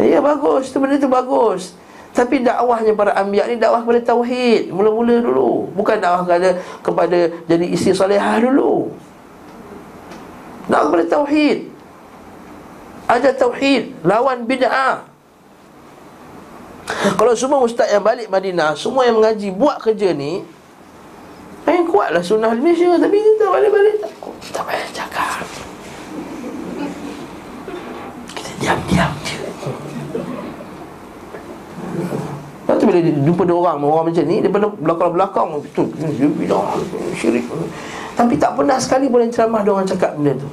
[SPEAKER 1] Ya bagus. Itu benda tu bagus. Tapi dakwahnya para anbiya ni dakwah kepada tauhid. Mula-mula dulu, bukan dakwah kepada kepada jadi isteri solehah dulu. Dakwah kepada tauhid. Ada tauhid, lawan bid'ah. Kalau semua ustaz yang balik Madinah, semua yang mengaji buat kerja ni, Main kuatlah sunnah di Malaysia Tapi kita balik-balik tak Tak payah cakap. Kita diam-diam je. Lepas tu bila jumpa dia orang Orang macam ni Daripada belakang-belakang tu Dia syirik. Tapi tak pernah sekali boleh ceramah Dia orang cakap benda tu.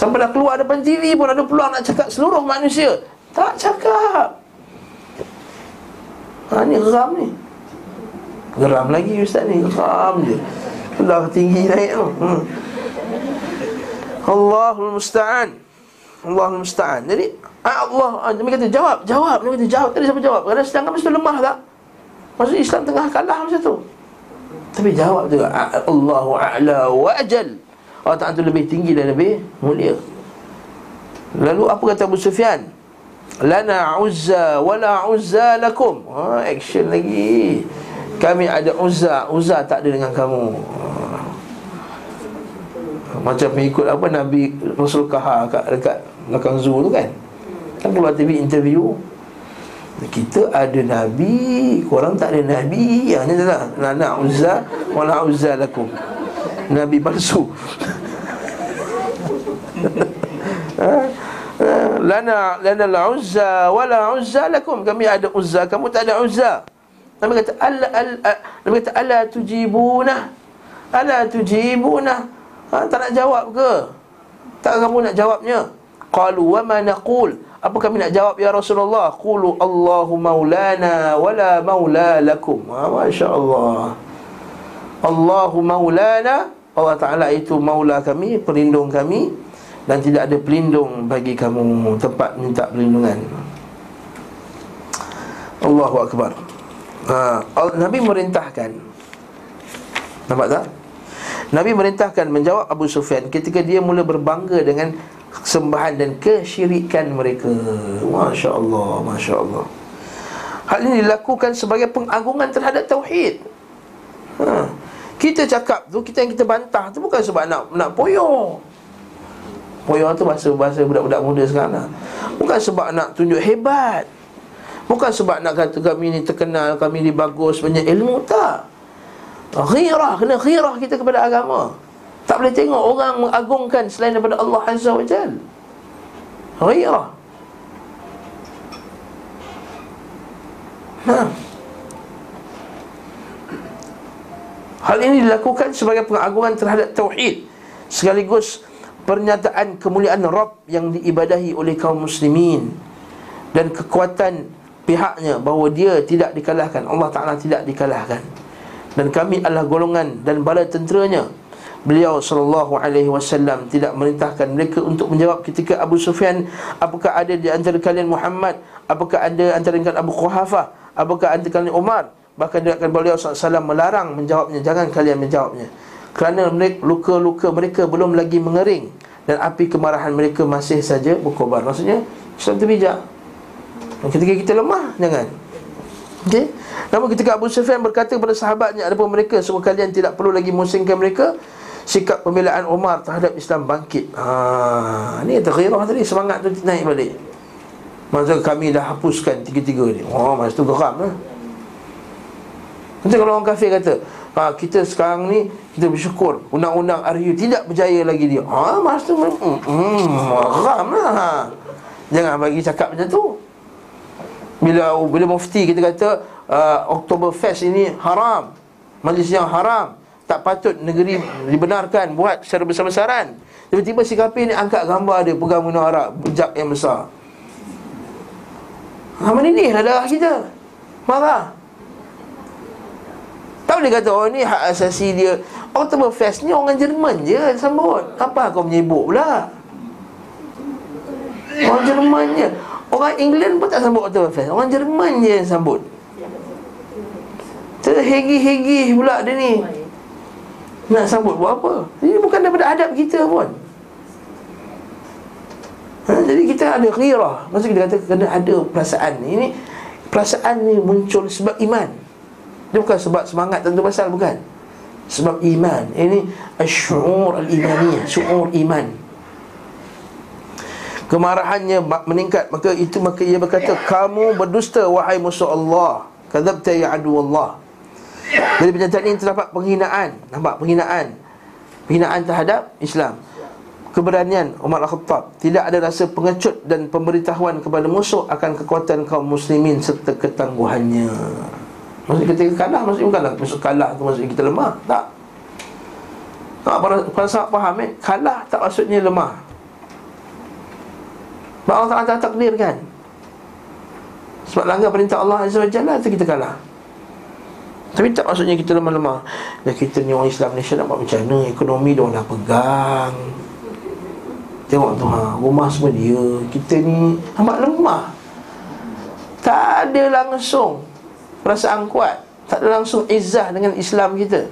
[SPEAKER 1] Sampai dah keluar depan TV pun Ada peluang nak cakap seluruh manusia Tak cakap. Ha ni geram ni. Geram lagi ustaz ni. Geram je. Dah tinggi naik tu. Hmm. Allahul Musta'an. Allahul Musta'an. Jadi Ah, Allah ah, Nabi kata jawab Jawab. Nabi kata jawab. Tadi siapa jawab? Kerana sedangkan masa tu lemah tak? Maksud Islam tengah kalah masa tu. Tapi jawab ah, Allahu a'la wa ajal. Allah Ta'ala tu lebih tinggi dan lebih mulia. Lalu apa kata Abu Sufyan Lana uzza wala uzza lakum. Ha, Action lagi. Kami ada Uzza. Uzza tak ada dengan kamu. Macam pengikut apa Nabi Rasul Kaha kat, dekat belakang zoo tu kan? Kan keluar TV interview. Kita ada Nabi. Korang tak ada Nabi. Yang ni tak Nana Uzza Wala Uzza lakum. Nabi palsu. <laughs> Ha? Lana lana al-uzza wala uzza lakum. Kami ada uzza kamu tak ada uzza. Nabi kata alla al Nabi kata alla tujibuna? Alla tujibuna? Ha, tak nak jawab ke? Tak kamu nak jawabnya? Qalu wa ma naqul? Apa kami nak jawab ya Rasulullah? Qulu Allahu maulana wala maula lakum. Ha, masya-Allah. Allahu maulana. Allah Taala itu maula kami pelindung kami dan tidak ada pelindung bagi kamu tempat minta perlindungan. Allahu akbar. Ha, Nabi merintahkan. Nampak tak? Nabi merintahkan menjawab Abu Sufyan ketika dia mula berbangga dengan sembahan dan kesyirikan mereka. Masya-Allah, masya-Allah. Hal ini dilakukan sebagai pengagungan terhadap tauhid. Ha. Kita cakap tu, kita yang kita bantah tu bukan sebab nak nak poyo. Poyo tu bahasa bahasa budak-budak muda sekarang lah. Bukan sebab nak tunjuk hebat. Bukan sebab nak kata kami ni terkenal, kami ni bagus, banyak ilmu tak. Ghirah, kena ghirah kita kepada agama. Tak boleh tengok orang mengagungkan selain daripada Allah Azza wa Jal. Ghirah. Ha. Hal ini dilakukan sebagai pengagungan terhadap tauhid sekaligus pernyataan kemuliaan Rabb yang diibadahi oleh kaum muslimin dan kekuatan pihaknya bahawa dia tidak dikalahkan Allah Ta'ala tidak dikalahkan. Dan kami adalah golongan dan bala tenteranya. Beliau sallallahu alaihi wasallam tidak merintahkan mereka untuk menjawab ketika Abu Sufyan apakah ada di antara kalian Muhammad? Apakah ada antara kalian Abu Quhafah? Apakah antara kalian Umar? Bahkan dia akan beliau sallallahu melarang menjawabnya. Jangan kalian menjawabnya kerana mereka, luka-luka mereka belum lagi mengering dan api kemarahan mereka masih saja berkobar. Maksudnya Islam tu bijak. Ketika kita lemah jangan. Okey. Namun ketika Abu Sufyan berkata kepada sahabatnya ada pun mereka semua kalian tidak perlu lagi musingkan mereka sikap pembelaan Umar terhadap Islam bangkit. Ha, ni terghirah tadi semangat tu naik balik. Masa kami dah hapuskan tiga-tiga ni. Oh, masa tu geram lah. Nanti kalau orang kafir kata, ha, kita sekarang ni kita bersyukur undang-undang RU tidak berjaya lagi dia. Ha masa tu hmm, hmm lah. Ha. Jangan bagi cakap macam tu. Bila bila mufti kita kata uh, Oktober Fest ini haram. Majlis yang haram. Tak patut negeri dibenarkan buat secara besar-besaran. Tiba-tiba si kafir ni angkat gambar dia pegang minum arak bejak yang besar. Ha mana ni darah kita? Marah. Tak boleh kata oh ni hak asasi dia. Oktoberfest ni orang Jerman je sambut. Apa kau menyibuk pula? Orang Jerman je. Orang England pun tak sambut Oktoberfest Orang Jerman je yang sambut. Terhegi-hegi pula dia ni. Nak sambut buat apa? Ini bukan daripada adab kita pun. Ha, Jadi kita ada ghirah Maksud kita kata kena ada perasaan. Ini perasaan ni muncul sebab iman dia bukan sebab semangat tentu pasal bukan. Sebab iman. Ini Asyur al-imaniyah Syur iman. Kemarahannya meningkat. Maka itu maka ia berkata Kamu berdusta wahai musuh Allah. Kadabta ya adu Allah Jadi pernyataan ini terdapat penghinaan. Nampak penghinaan? Penghinaan terhadap Islam. Keberanian Umar Al-Khattab. Tidak ada rasa pengecut dan pemberitahuan kepada musuh Akan kekuatan kaum muslimin serta ketangguhannya Maksudnya ketika kalah Maksudnya bukanlah Maksud kalah tu maksudnya kita lemah. Tak. Tak para, para sahabat faham eh Kalah tak maksudnya lemah. Sebab Allah Ta'ala takdirkan. Sebab langgar perintah Allah Azza wa Jalla Itu kita kalah. Tapi tak maksudnya kita lemah-lemah. Dan kita ni orang Islam Malaysia nak buat macam mana? Ekonomi dia dah pegang. Tengok tu ha, Rumah semua dia. Kita ni amat lemah. Tak ada langsung perasaan kuat tak ada langsung izah dengan Islam kita.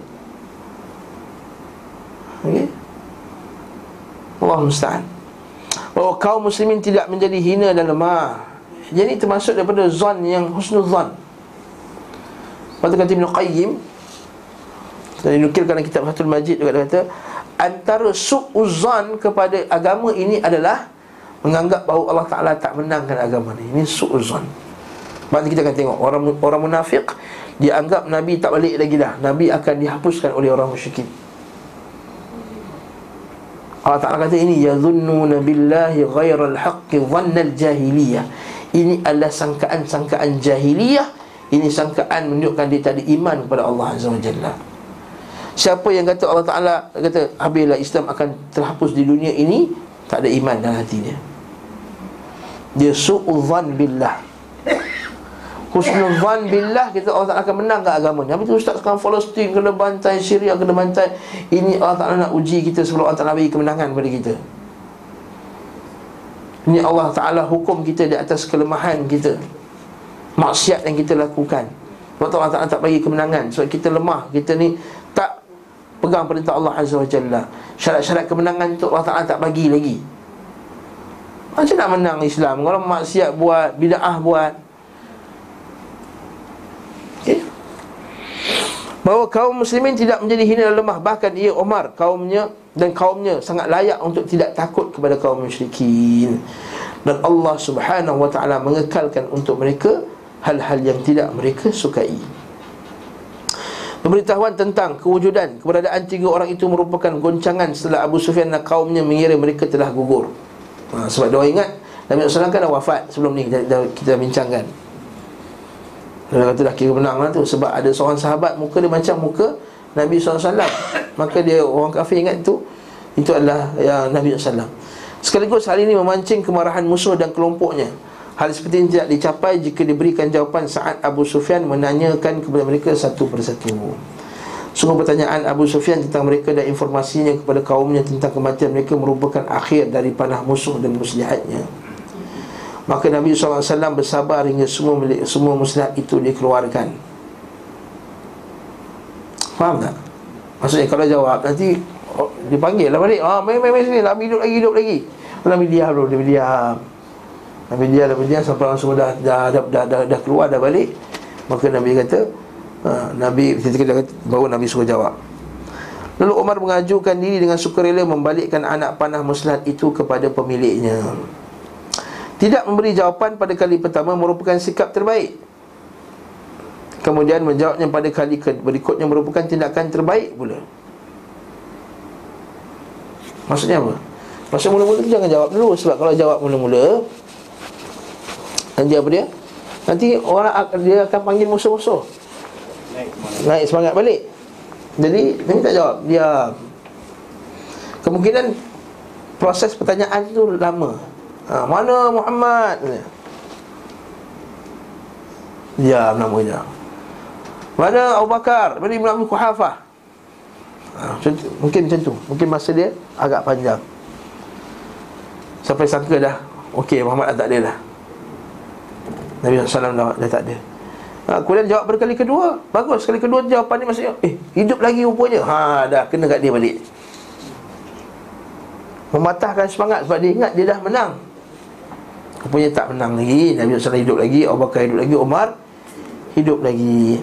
[SPEAKER 1] Okey? Allah musta'an. Bahawa kaum muslimin tidak menjadi hina dan lemah. Jadi termasuk daripada zon yang husnul zon Lepas tu kata Ibn Qayyim Dan dinukilkan dalam kitab Fathul Majid juga kata Antara su'uzan kepada agama ini adalah Menganggap bahawa Allah Ta'ala tak menangkan agama ni. Ini su'uzan Sebab kita akan tengok Orang orang munafik Dia anggap Nabi tak balik lagi dah. Nabi akan dihapuskan oleh orang musyrikin. Allah Ta'ala kata ini Yadhunnuna billahi ghairal haqqi dhannal jahiliyah. Ini adalah sangkaan-sangkaan jahiliyah. Ini sangkaan menunjukkan dia tak ada iman kepada Allah Azza wa Jalla. Siapa yang kata Allah Ta'ala kata Habislah Islam akan terhapus di dunia ini Tak ada iman dalam hati dia. Dia su'udhan billah Husnuzan billah kita Allah Ta'ala akan menang ke agama ni Habis tu Ustaz sekarang Palestin kena bantai Syria kena bantai. Ini Allah Ta'ala nak uji kita sebelum Allah Ta'ala bagi kemenangan kepada kita. Ini Allah Ta'ala hukum kita di atas kelemahan kita Maksiat yang kita lakukan. Sebab Allah Ta'ala tak bagi kemenangan. Sebab kita lemah Kita ni tak pegang perintah Allah Azza wa Jalla. Syarat-syarat kemenangan tu Allah Ta'ala tak bagi lagi. Macam nak menang Islam? Kalau maksiat buat, bida'ah buat bahawa kaum muslimin tidak menjadi hina dan lemah bahkan ia Umar kaumnya dan kaumnya sangat layak untuk tidak takut kepada kaum musyrikin dan Allah Subhanahu wa taala mengekalkan untuk mereka hal-hal yang tidak mereka sukai Pemberitahuan tentang kewujudan keberadaan tiga orang itu merupakan goncangan setelah Abu Sufyan dan kaumnya mengira mereka telah gugur. Ha, sebab dia ingat Nabi SAW kan dah wafat sebelum ni kita, kita bincangkan. Dia kata dah kira menang lah tu Sebab ada seorang sahabat Muka dia macam muka Nabi SAW Maka dia orang kafir ingat tu Itu adalah ya, Nabi SAW Sekaligus hal ini memancing kemarahan musuh dan kelompoknya. Hal seperti ini tidak dicapai Jika diberikan jawapan saat Abu Sufyan Menanyakan kepada mereka satu persatu. Sungguh pertanyaan Abu Sufyan tentang mereka dan informasinya kepada kaumnya tentang kematian mereka merupakan akhir dari panah musuh dan muslihatnya. Maka Nabi SAW bersabar hingga semua semua muslihat itu dikeluarkan. Faham tak? Maksudnya kalau jawab nanti oh, Dipanggil lah balik. Ah, Main main main sini Nabi hidup lagi hidup lagi. Nabi diam dulu Nabi diam. Nabi diam Nabi diam Sampai orang semua dah dah, dah, dah, dah, dah keluar dah balik. Maka Nabi kata ha, Nabi ketika dia kata Baru Nabi suruh jawab. Lalu Umar mengajukan diri dengan sukarela Membalikkan anak panah muslihat itu kepada pemiliknya tidak memberi jawapan pada kali pertama merupakan sikap terbaik. Kemudian menjawabnya pada kali berikutnya merupakan tindakan terbaik pula. Maksudnya apa? Maksudnya mula-mula tu jangan jawab dulu Sebab kalau jawab mula-mula Nanti apa dia? Nanti orang dia akan panggil musuh-musuh. Naik semangat balik. Jadi Nabi tak jawab. Dia Kemungkinan Proses pertanyaan tu lama ha, Mana Muhammad? Ya nama dia Mana Abu Bakar? Mana Ibn Abu Kuhafah ha, Mungkin macam tu. Mungkin masa dia agak panjang. Sampai sangka dah Okey Muhammad dah tak ada dah. Nabi SAW dah, dah tak ada. Ha, Kemudian jawab berkali kedua. Bagus sekali kedua jawapan ni maksudnya Eh hidup lagi rupanya. Ha dah kena kat dia balik. Mematahkan semangat sebab dia ingat dia dah menang Rupanya tak menang lagi. Nabi SAW hidup lagi Abu Bakar hidup lagi Umar hidup lagi.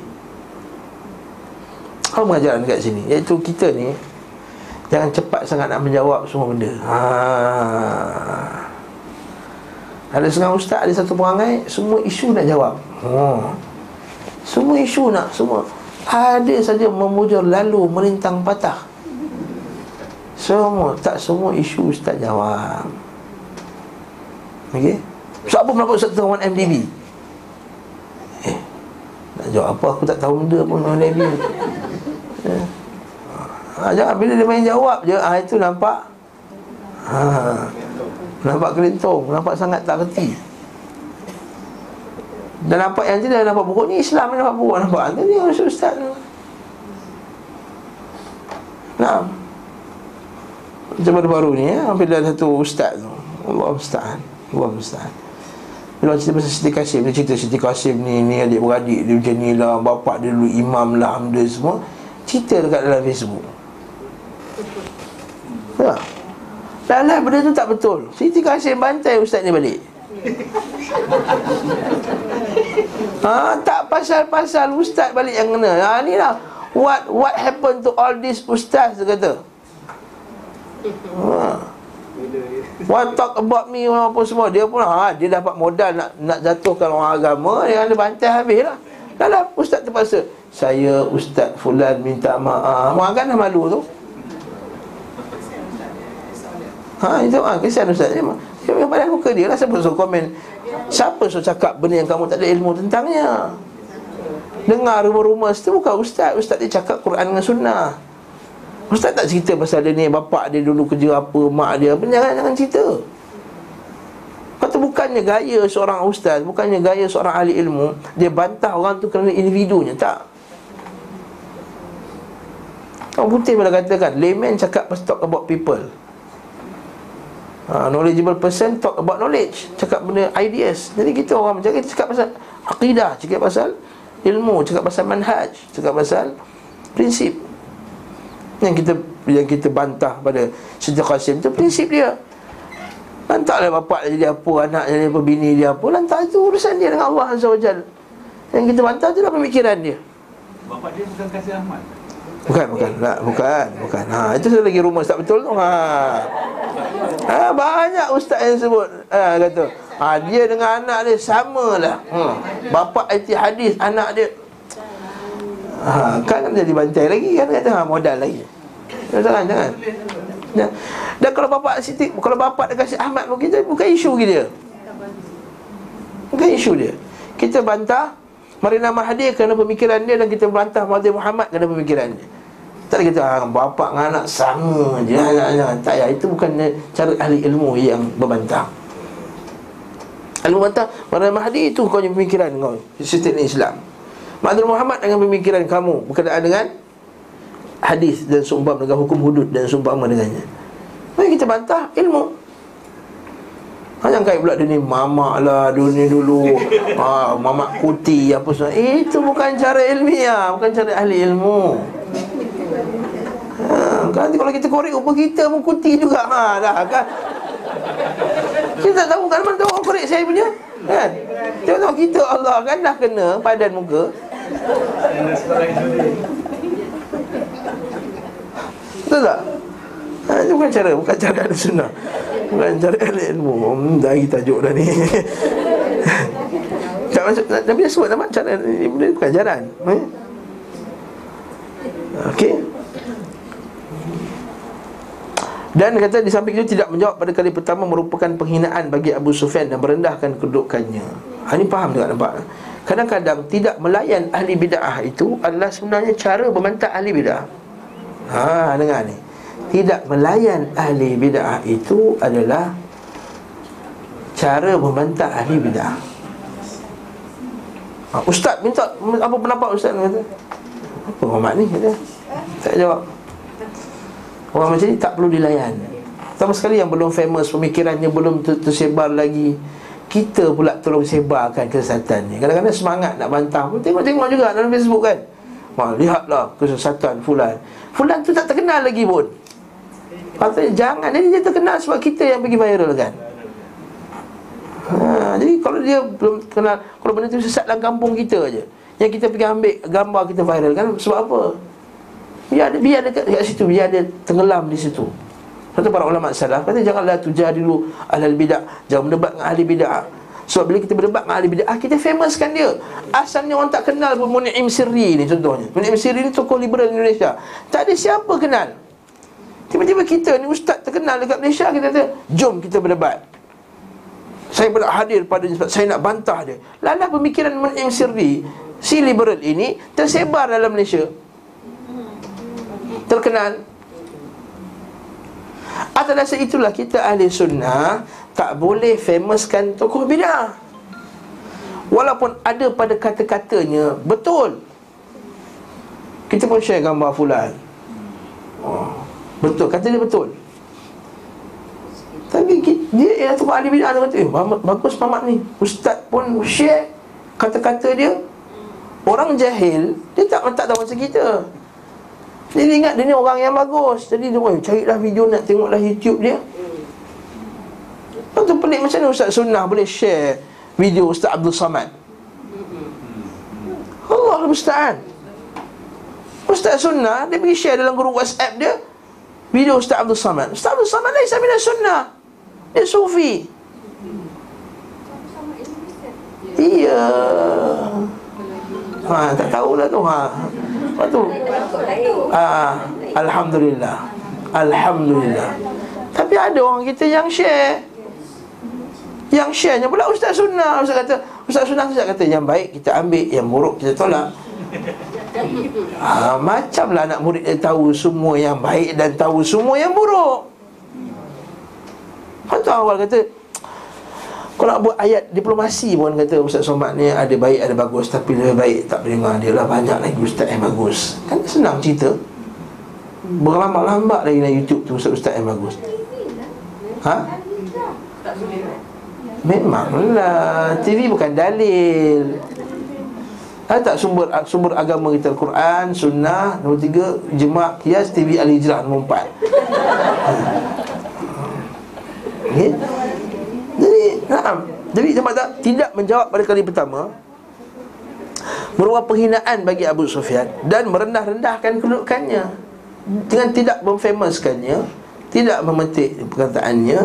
[SPEAKER 1] Apa mengajaran dekat sini Iaitu kita ni Jangan cepat sangat nak menjawab semua benda. Ha. Ada setengah ustaz Ada satu perangai Semua isu nak jawab. Ha. Semua isu nak Semua Ada saja memujur lalu Merintang patah. Semua Tak semua isu ustaz jawab. Okey Sebab apa melakukan Ustaz Tuan MDB Eh Nak jawab apa? Aku tak tahu benda pun MDB eh. ha, Jangan bila dia main jawab je ha, Itu nampak ha, Nampak kelintong Nampak sangat tak kerti Dan nampak yang jelas Nampak buruk ni Islam ni nampak buruk Nampak. Ni Ustaz Ustaz ni. Nah Macam baru-baru ni ya, Hampir ada satu ustaz tu. Allah Ustaz Allah Ustaz bila cerita pasal Siti Kasim Dia cerita Siti Kasim ni Ni adik-beradik dia macam ni lah Bapak dia dulu imam lah Hamda semua Cerita dekat dalam Facebook Ya Dah lah benda tu tak betul Siti Kasim bantai ustaz ni balik Ha, tak pasal-pasal ustaz balik yang kena. Ha, ni lah. What what happened to all these ustaz dia kata. Ha. What talk about me apa semua Dia pun ha, dia dapat modal nak nak jatuhkan orang agama Dia ada bantai habis lah Dah lah ustaz terpaksa Saya ustaz fulan minta maaf Orang dah malu tu Ha itu ha, kesian ustaz dia. Dia pada muka dia lah siapa suruh komen. Siapa suruh cakap benda yang kamu tak ada ilmu tentangnya. Dengar rumah-rumah itu bukan ustaz, ustaz dia cakap Quran dengan sunnah. Ustaz tak cerita pasal dia ni Bapak dia dulu kerja apa Mak dia? Apa Jangan, jangan cerita. Kata bukannya gaya seorang ustaz Bukannya gaya seorang ahli ilmu Dia bantah orang tu kerana individunya. Tak. Orang putih bila katakan Layman cakap pasal talk about people. Ha, Knowledgeable person talk about knowledge Cakap benda ideas. Jadi kita orang macam kita cakap pasal Aqidah Cakap pasal ilmu Cakap pasal manhaj Cakap pasal prinsip yang kita yang kita bantah pada Siti Qasim tu prinsip dia Lantaklah bapak dia jadi apa Anak dia jadi apa Bini dia apa Lantak itu urusan dia dengan Allah Azza wa Jal Yang kita bantah tu lah pemikiran dia
[SPEAKER 2] Bapak dia bukan kasih Ahmad
[SPEAKER 1] Bukan, bukan, tak, bukan, bukan. Ha, itu lagi rumah tak betul tu. Ha. ha banyak ustaz yang sebut ha, kata, ha, dia dengan anak dia samalah. Ha. Bapa IT hadis anak dia ha, Kan jadi bantai lagi kan? Kata ha, modal lagi. Jangan jangan ya. Dan kalau bapak Siti Kalau bapak dia kasih Ahmad pun kita Bukan isu kita Bukan isu dia. Kita bantah Marina Mahathir kerana pemikiran dia Dan kita bantah Mahathir Muhammad kerana pemikiran dia. Tak kita ah, bapak dengan anak sama je. Jangan, jangan. Tak ya, itu bukan cara ahli ilmu yang berbantah. Ahli berbantah Marina Mahathir itu kau punya pemikiran kau Sistem Islam Mahathir Muhammad dengan pemikiran kamu Berkenaan dengan Hadis dan sumpah dengan hukum hudud Dan sumpah dengannya. Mari kita bantah ilmu. Hanya kait pula dia ni Mamak lah dunia dulu. Ha, <laughs> Mamak kuti apa semua. Itu bukan cara ilmiah Bukan cara ahli ilmu. Ha, Nanti kalau kita korek Rupa kita pun kuti juga. Ha, dah, kan? Kita tak tahu kan mana tahu korek saya punya Kan? Tengok kita Allah kan dah kena padan muka Betul tak? Ha, itu bukan cara, bukan cara ada sunnah Bukan cara ahli ilmu hmm, Dah kita tajuk dah ni <laughs> Tak masuk, Nabi dah sebut nama cara ini bukan jalan eh? Okey dan kata di samping itu tidak menjawab pada kali pertama merupakan penghinaan bagi Abu Sufyan dan merendahkan kedudukannya. Ha, ini faham tak nampak? Kadang-kadang tidak melayan ahli bid'ah itu adalah sebenarnya cara membantah ahli bid'ah. Ha, dengar ni. Tidak melayan ahli bid'ah itu adalah cara membantah ahli bid'ah. Ha, ustaz minta apa pendapat ustaz kata? Apa ni kata? Tak jawab. Orang macam ni tak perlu dilayan. Sama sekali yang belum famous pemikirannya belum tersebar lagi kita pula tolong sebarkan kesesatan ni Kadang-kadang semangat nak bantah pun Tengok-tengok juga dalam Facebook kan. Wah, Lihatlah kesesatan Fulan. Fulan tu tak terkenal lagi pun. Patutnya jangan Jadi dia terkenal sebab kita yang pergi viral kan. Ha, Jadi kalau dia belum kenal Kalau benda tu sesat dalam kampung kita je Yang kita pergi ambil gambar kita viral kan Sebab apa? Biar ada, biar ada kat, kat situ Biar ada tenggelam di situ Kata para ulama salaf kata janganlah tujadilu ahli bidah, jangan berdebat dengan ahli bidah. Sebab bila kita berdebat dengan ahli bidah, kita famouskan dia. Asalnya orang tak kenal pun Mun'im Sirri ni contohnya. Mun'im Sirri ni tokoh liberal Indonesia. Tak ada siapa kenal. Tiba-tiba kita ni ustaz terkenal dekat Malaysia kita kata, "Jom kita berdebat." Saya pula hadir pada sebab saya nak bantah dia. Lala pemikiran Mun'im Sirri, si liberal ini tersebar dalam Malaysia. Terkenal Atas dasar itulah kita ahli sunnah Tak boleh famouskan tokoh bid'ah. Walaupun ada pada kata-katanya Betul. Kita pun share gambar fulan. Oh, Betul, kata dia betul. Tapi dia yang tokoh ahli bid'ah Dia kata, eh bagus Mamat ni. Ustaz pun share kata-kata dia. Orang jahil Dia tak, tak tahu macam kita dia ingat dia ni orang yang bagus. Jadi dia carilah video nak tengoklah YouTube dia. Lepas tu pelik macam mana Ustaz Sunnah boleh share Video Ustaz Abdul Samad? Musta'an. Ustaz sunnah Dia pergi share dalam grup whatsapp dia Video Ustaz Abdul Samad. Ustaz Abdul Samad ni Saya sunnah. Dia sufi. Iya. Ha, tak tahulah tu ha. Lepas tu? Ha, Alhamdulillah. Alhamdulillah. Tapi ada orang kita yang share. Yang sharenya pula Ustaz Sunnah. Ustaz kata Ustaz Sunnah Ustaz kata Yang baik kita ambil Yang buruk kita tolak. Ha, Macamlah anak murid dia tahu Semua yang baik Dan tahu semua yang buruk. Tu awal kata kalau nak buat ayat diplomasi pun kata Ustaz Somad ni ada baik ada bagus Tapi lebih baik tak dengar dia lah. Banyak lagi Ustaz yang bagus. Kan senang cerita. Berlambak-lambak lagi dalam YouTube tu Ustaz-Ustaz yang bagus. Ha? Memanglah. TV bukan dalil. Ada tak sumber sumber agama kita? Al-Quran, Sunnah Nombor tiga, Jemaah, Kias, TV Al-Hijrah Nombor empat? Jadi, jadi jemaah tak tidak menjawab pada kali pertama merupakan penghinaan bagi Abu Sufyan dan merendah-rendahkan kedudukannya dengan tidak memfamouskannya, tidak memetik perkataannya,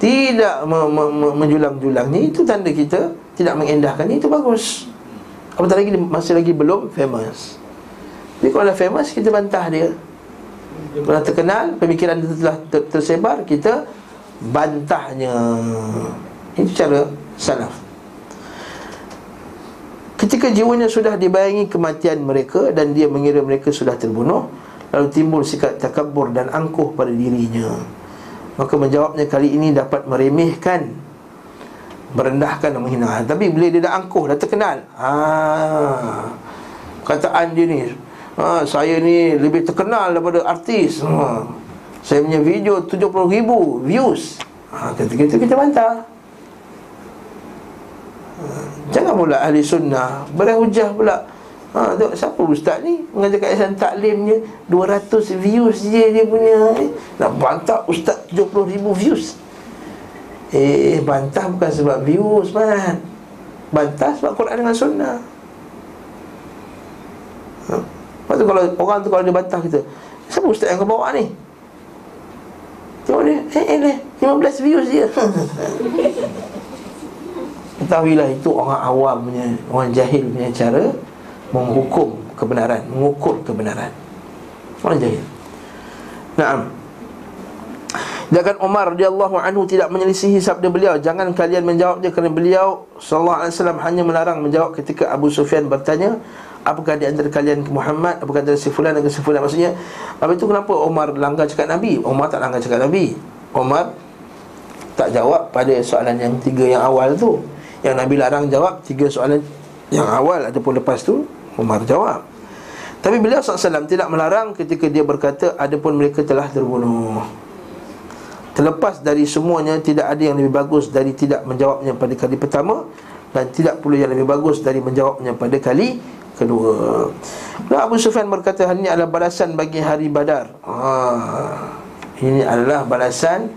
[SPEAKER 1] tidak me- me- me- menjulang-julangnya itu tanda kita tidak mengendahkannya itu bagus. Apatah lagi masih lagi belum famous. Tapi kalau dah famous kita bantah dia. Kalau terkenal, pemikiran dia telah ter- tersebar, kita bantahnya Itu cara salaf. Ketika jiwanya sudah dibayangi kematian mereka Dan dia mengira mereka sudah terbunuh Lalu timbul sikap takabur dan angkuh pada dirinya. Maka menjawabnya kali ini dapat meremehkan Merendahkan dan menghina. Tapi bila dia dah angkuh, dah terkenal. Ha, Kataan dia ni ha, Saya ni lebih terkenal daripada artis. Ha, saya punya video 70 ribu views. Ha, Kata-kata kita bantah Jangan pula ahli sunnah. Berhujah pula. Ha, tengok, Siapa ustaz ni? Mengajar kat yayasan taklimnya 200 views je dia punya. Eh. Nak bantah ustaz 70 ribu views. Eh bantah bukan sebab views man. Bantah sebab Quran dengan sunnah. Ha. Lepas tu kalau orang tu kalau dia bantah kita Siapa ustaz yang kau bawa ni? Tengok dia Eh eh eh 15 views dia <laughs> Ketahuilah itu orang awam punya Orang jahil punya cara Menghukum kebenaran Mengukur kebenaran. Orang jahil. Naam. Jangan Umar radhiyallahu anhu tidak menyelisihi sabda beliau. Jangan kalian menjawab dia kerana beliau Sallallahu alaihi wasallam hanya melarang menjawab ketika Abu Sufyan bertanya Apakah di antara kalian ke Muhammad? Apakah antara si fulan dan si fulan? Maksudnya Habis itu kenapa Umar langgar cakap Nabi? Umar tak langgar cakap Nabi. Umar Tak jawab pada soalan yang tiga yang awal tu Yang Nabi larang jawab Tiga soalan yang awal Ataupun lepas tu Umar jawab. Tapi beliau SAW tidak melarang ketika dia berkata Adapun mereka telah terbunuh. Terlepas dari semuanya Tidak ada yang lebih bagus dari tidak menjawabnya pada kali pertama Dan tidak pula yang lebih bagus dari menjawabnya pada kali kedua. Lalu Abu Sufyan berkata Hal ini adalah balasan bagi hari badar. Ha, Ini adalah balasan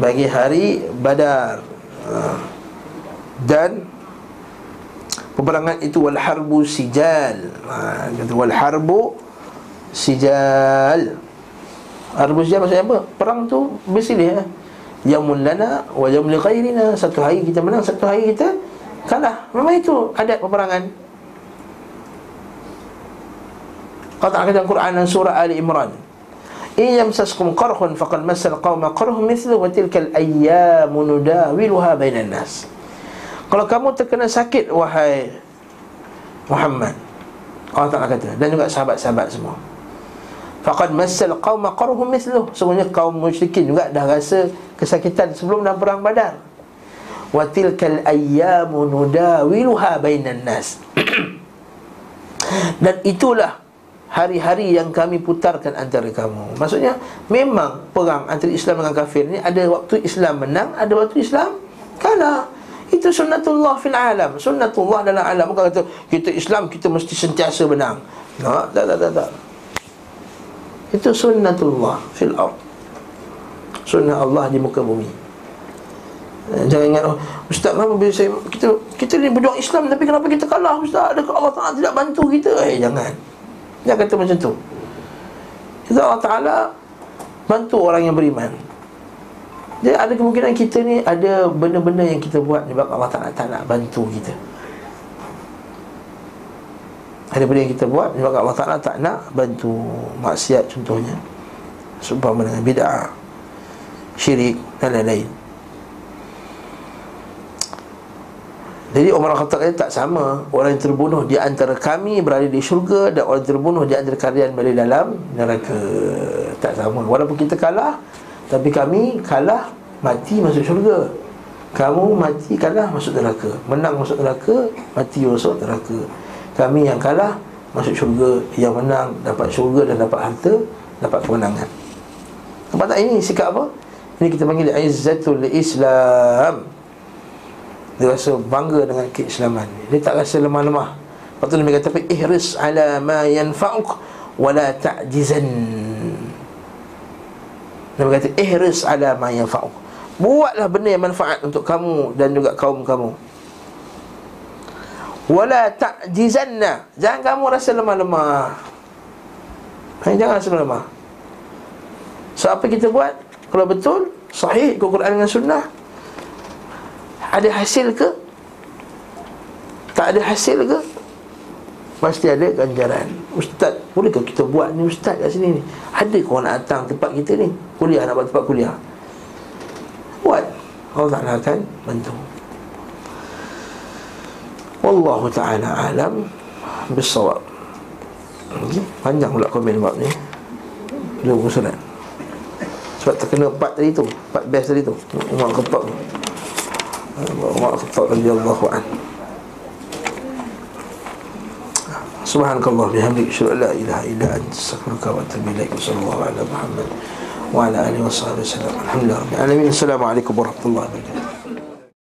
[SPEAKER 1] bagi hari badar. Ha, Dan Peperangan itu wal harbu sijal. Ha, wal harbu sijal. Harbu sijal maksudnya apa? Perang tu bersilih ya? Yamun lana wa yamun li ghairina. Satu hari kita menang, satu hari kita kalah. Memang itu adat peperangan. Kata dalam Quran dan surah Ali Imran In yamsaskum qarhun faqad massal qawma qarhun mithlu wa tilkal ayyamu nudawiluha bainan nas Kalau kamu terkena sakit wahai Muhammad. Allah Ta'ala kata Dan juga sahabat-sahabat semua. Faqad massal qawma qarhun mithlu Sebenarnya kaum musyrikin juga dah rasa kesakitan sebelum dalam perang badar. Wa tilkal ayyamu nudawiluha bainan nas. <clears throat> Dan itulah hari-hari yang kami putarkan antara kamu. Maksudnya memang perang antara Islam dengan kafir ni Ada waktu Islam menang, ada waktu Islam kalah Itu sunnatullah fil alam Sunnatullah dalam alam Bukan kata kita Islam kita mesti sentiasa menang Tak, tak, tak, tak, tak. Itu sunnatullah fil ard Sunnah Allah di muka bumi Eh, Jangan ingat oh, Ustaz kenapa bila saya kita kita ni berjuang Islam tapi kenapa kita kalah Ustaz? Adakah Allah Taala tidak bantu kita? Eh jangan. Jangan kata macam tu. Kita Allah Taala bantu orang yang beriman. Jadi ada kemungkinan kita ni ada benda-benda yang kita buat sebab Allah Taala tak nak bantu kita. Ada benda yang kita buat sebab Allah Taala tak nak bantu maksiat contohnya. Seumpama dengan bid'ah, syirik dan lain-lain. Jadi Umar Khattab kata tak sama Orang yang terbunuh di antara kami berada di syurga Dan orang yang terbunuh di antara kalian berada dalam neraka Tak sama Walaupun kita kalah Tapi kami kalah Mati masuk syurga. Kamu mati kalah masuk neraka. Menang masuk neraka Mati masuk neraka. Kami yang kalah Masuk syurga. Yang menang dapat syurga dan dapat harta Dapat kemenangan Nampak tak ini sikap apa? Ini kita panggil Izzatul Islam. Dia rasa bangga dengan keislaman. Dia tak rasa lemah-lemah. Lepas tu Nabi kata Ihris ala ma yanfa'uk Wala ta'jizan Nabi kata Ihris ala ma yanfa'uk. Buatlah benda yang manfaat untuk kamu Dan juga kaum kamu. Wala ta'jizanna. Jangan kamu rasa lemah-lemah. Jangan rasa lemah So apa kita buat? Kalau betul Sahih Quran dengan sunnah? Ada hasil ke? Tak ada hasil ke? Pasti ada ganjaran. Ustaz, bolehkah kita buat ni Ustaz kat sini ni? Ada kau nak datang tempat kita ni? Kuliah, nak buat tempat kuliah? Buat. Allah Ta'ala akan bantu. Wallahu ta'ala alam Bisawab. Okay. Panjang pula komen bab ni. Dua musulat Sebab terkena empat tadi tu Empat best tadi tu. Umar tu Umar Khattab radhiyallahu an. Subhanakallah bihamdik asyhadu an la ilaha illa anta astaghfiruka wa atubu ilaik. Sallallahu ala Muhammad wa ala alihi wa sahbihi wasallam. Alhamdulillah. Alamin. Assalamualaikum warahmatullahi wabarakatuh.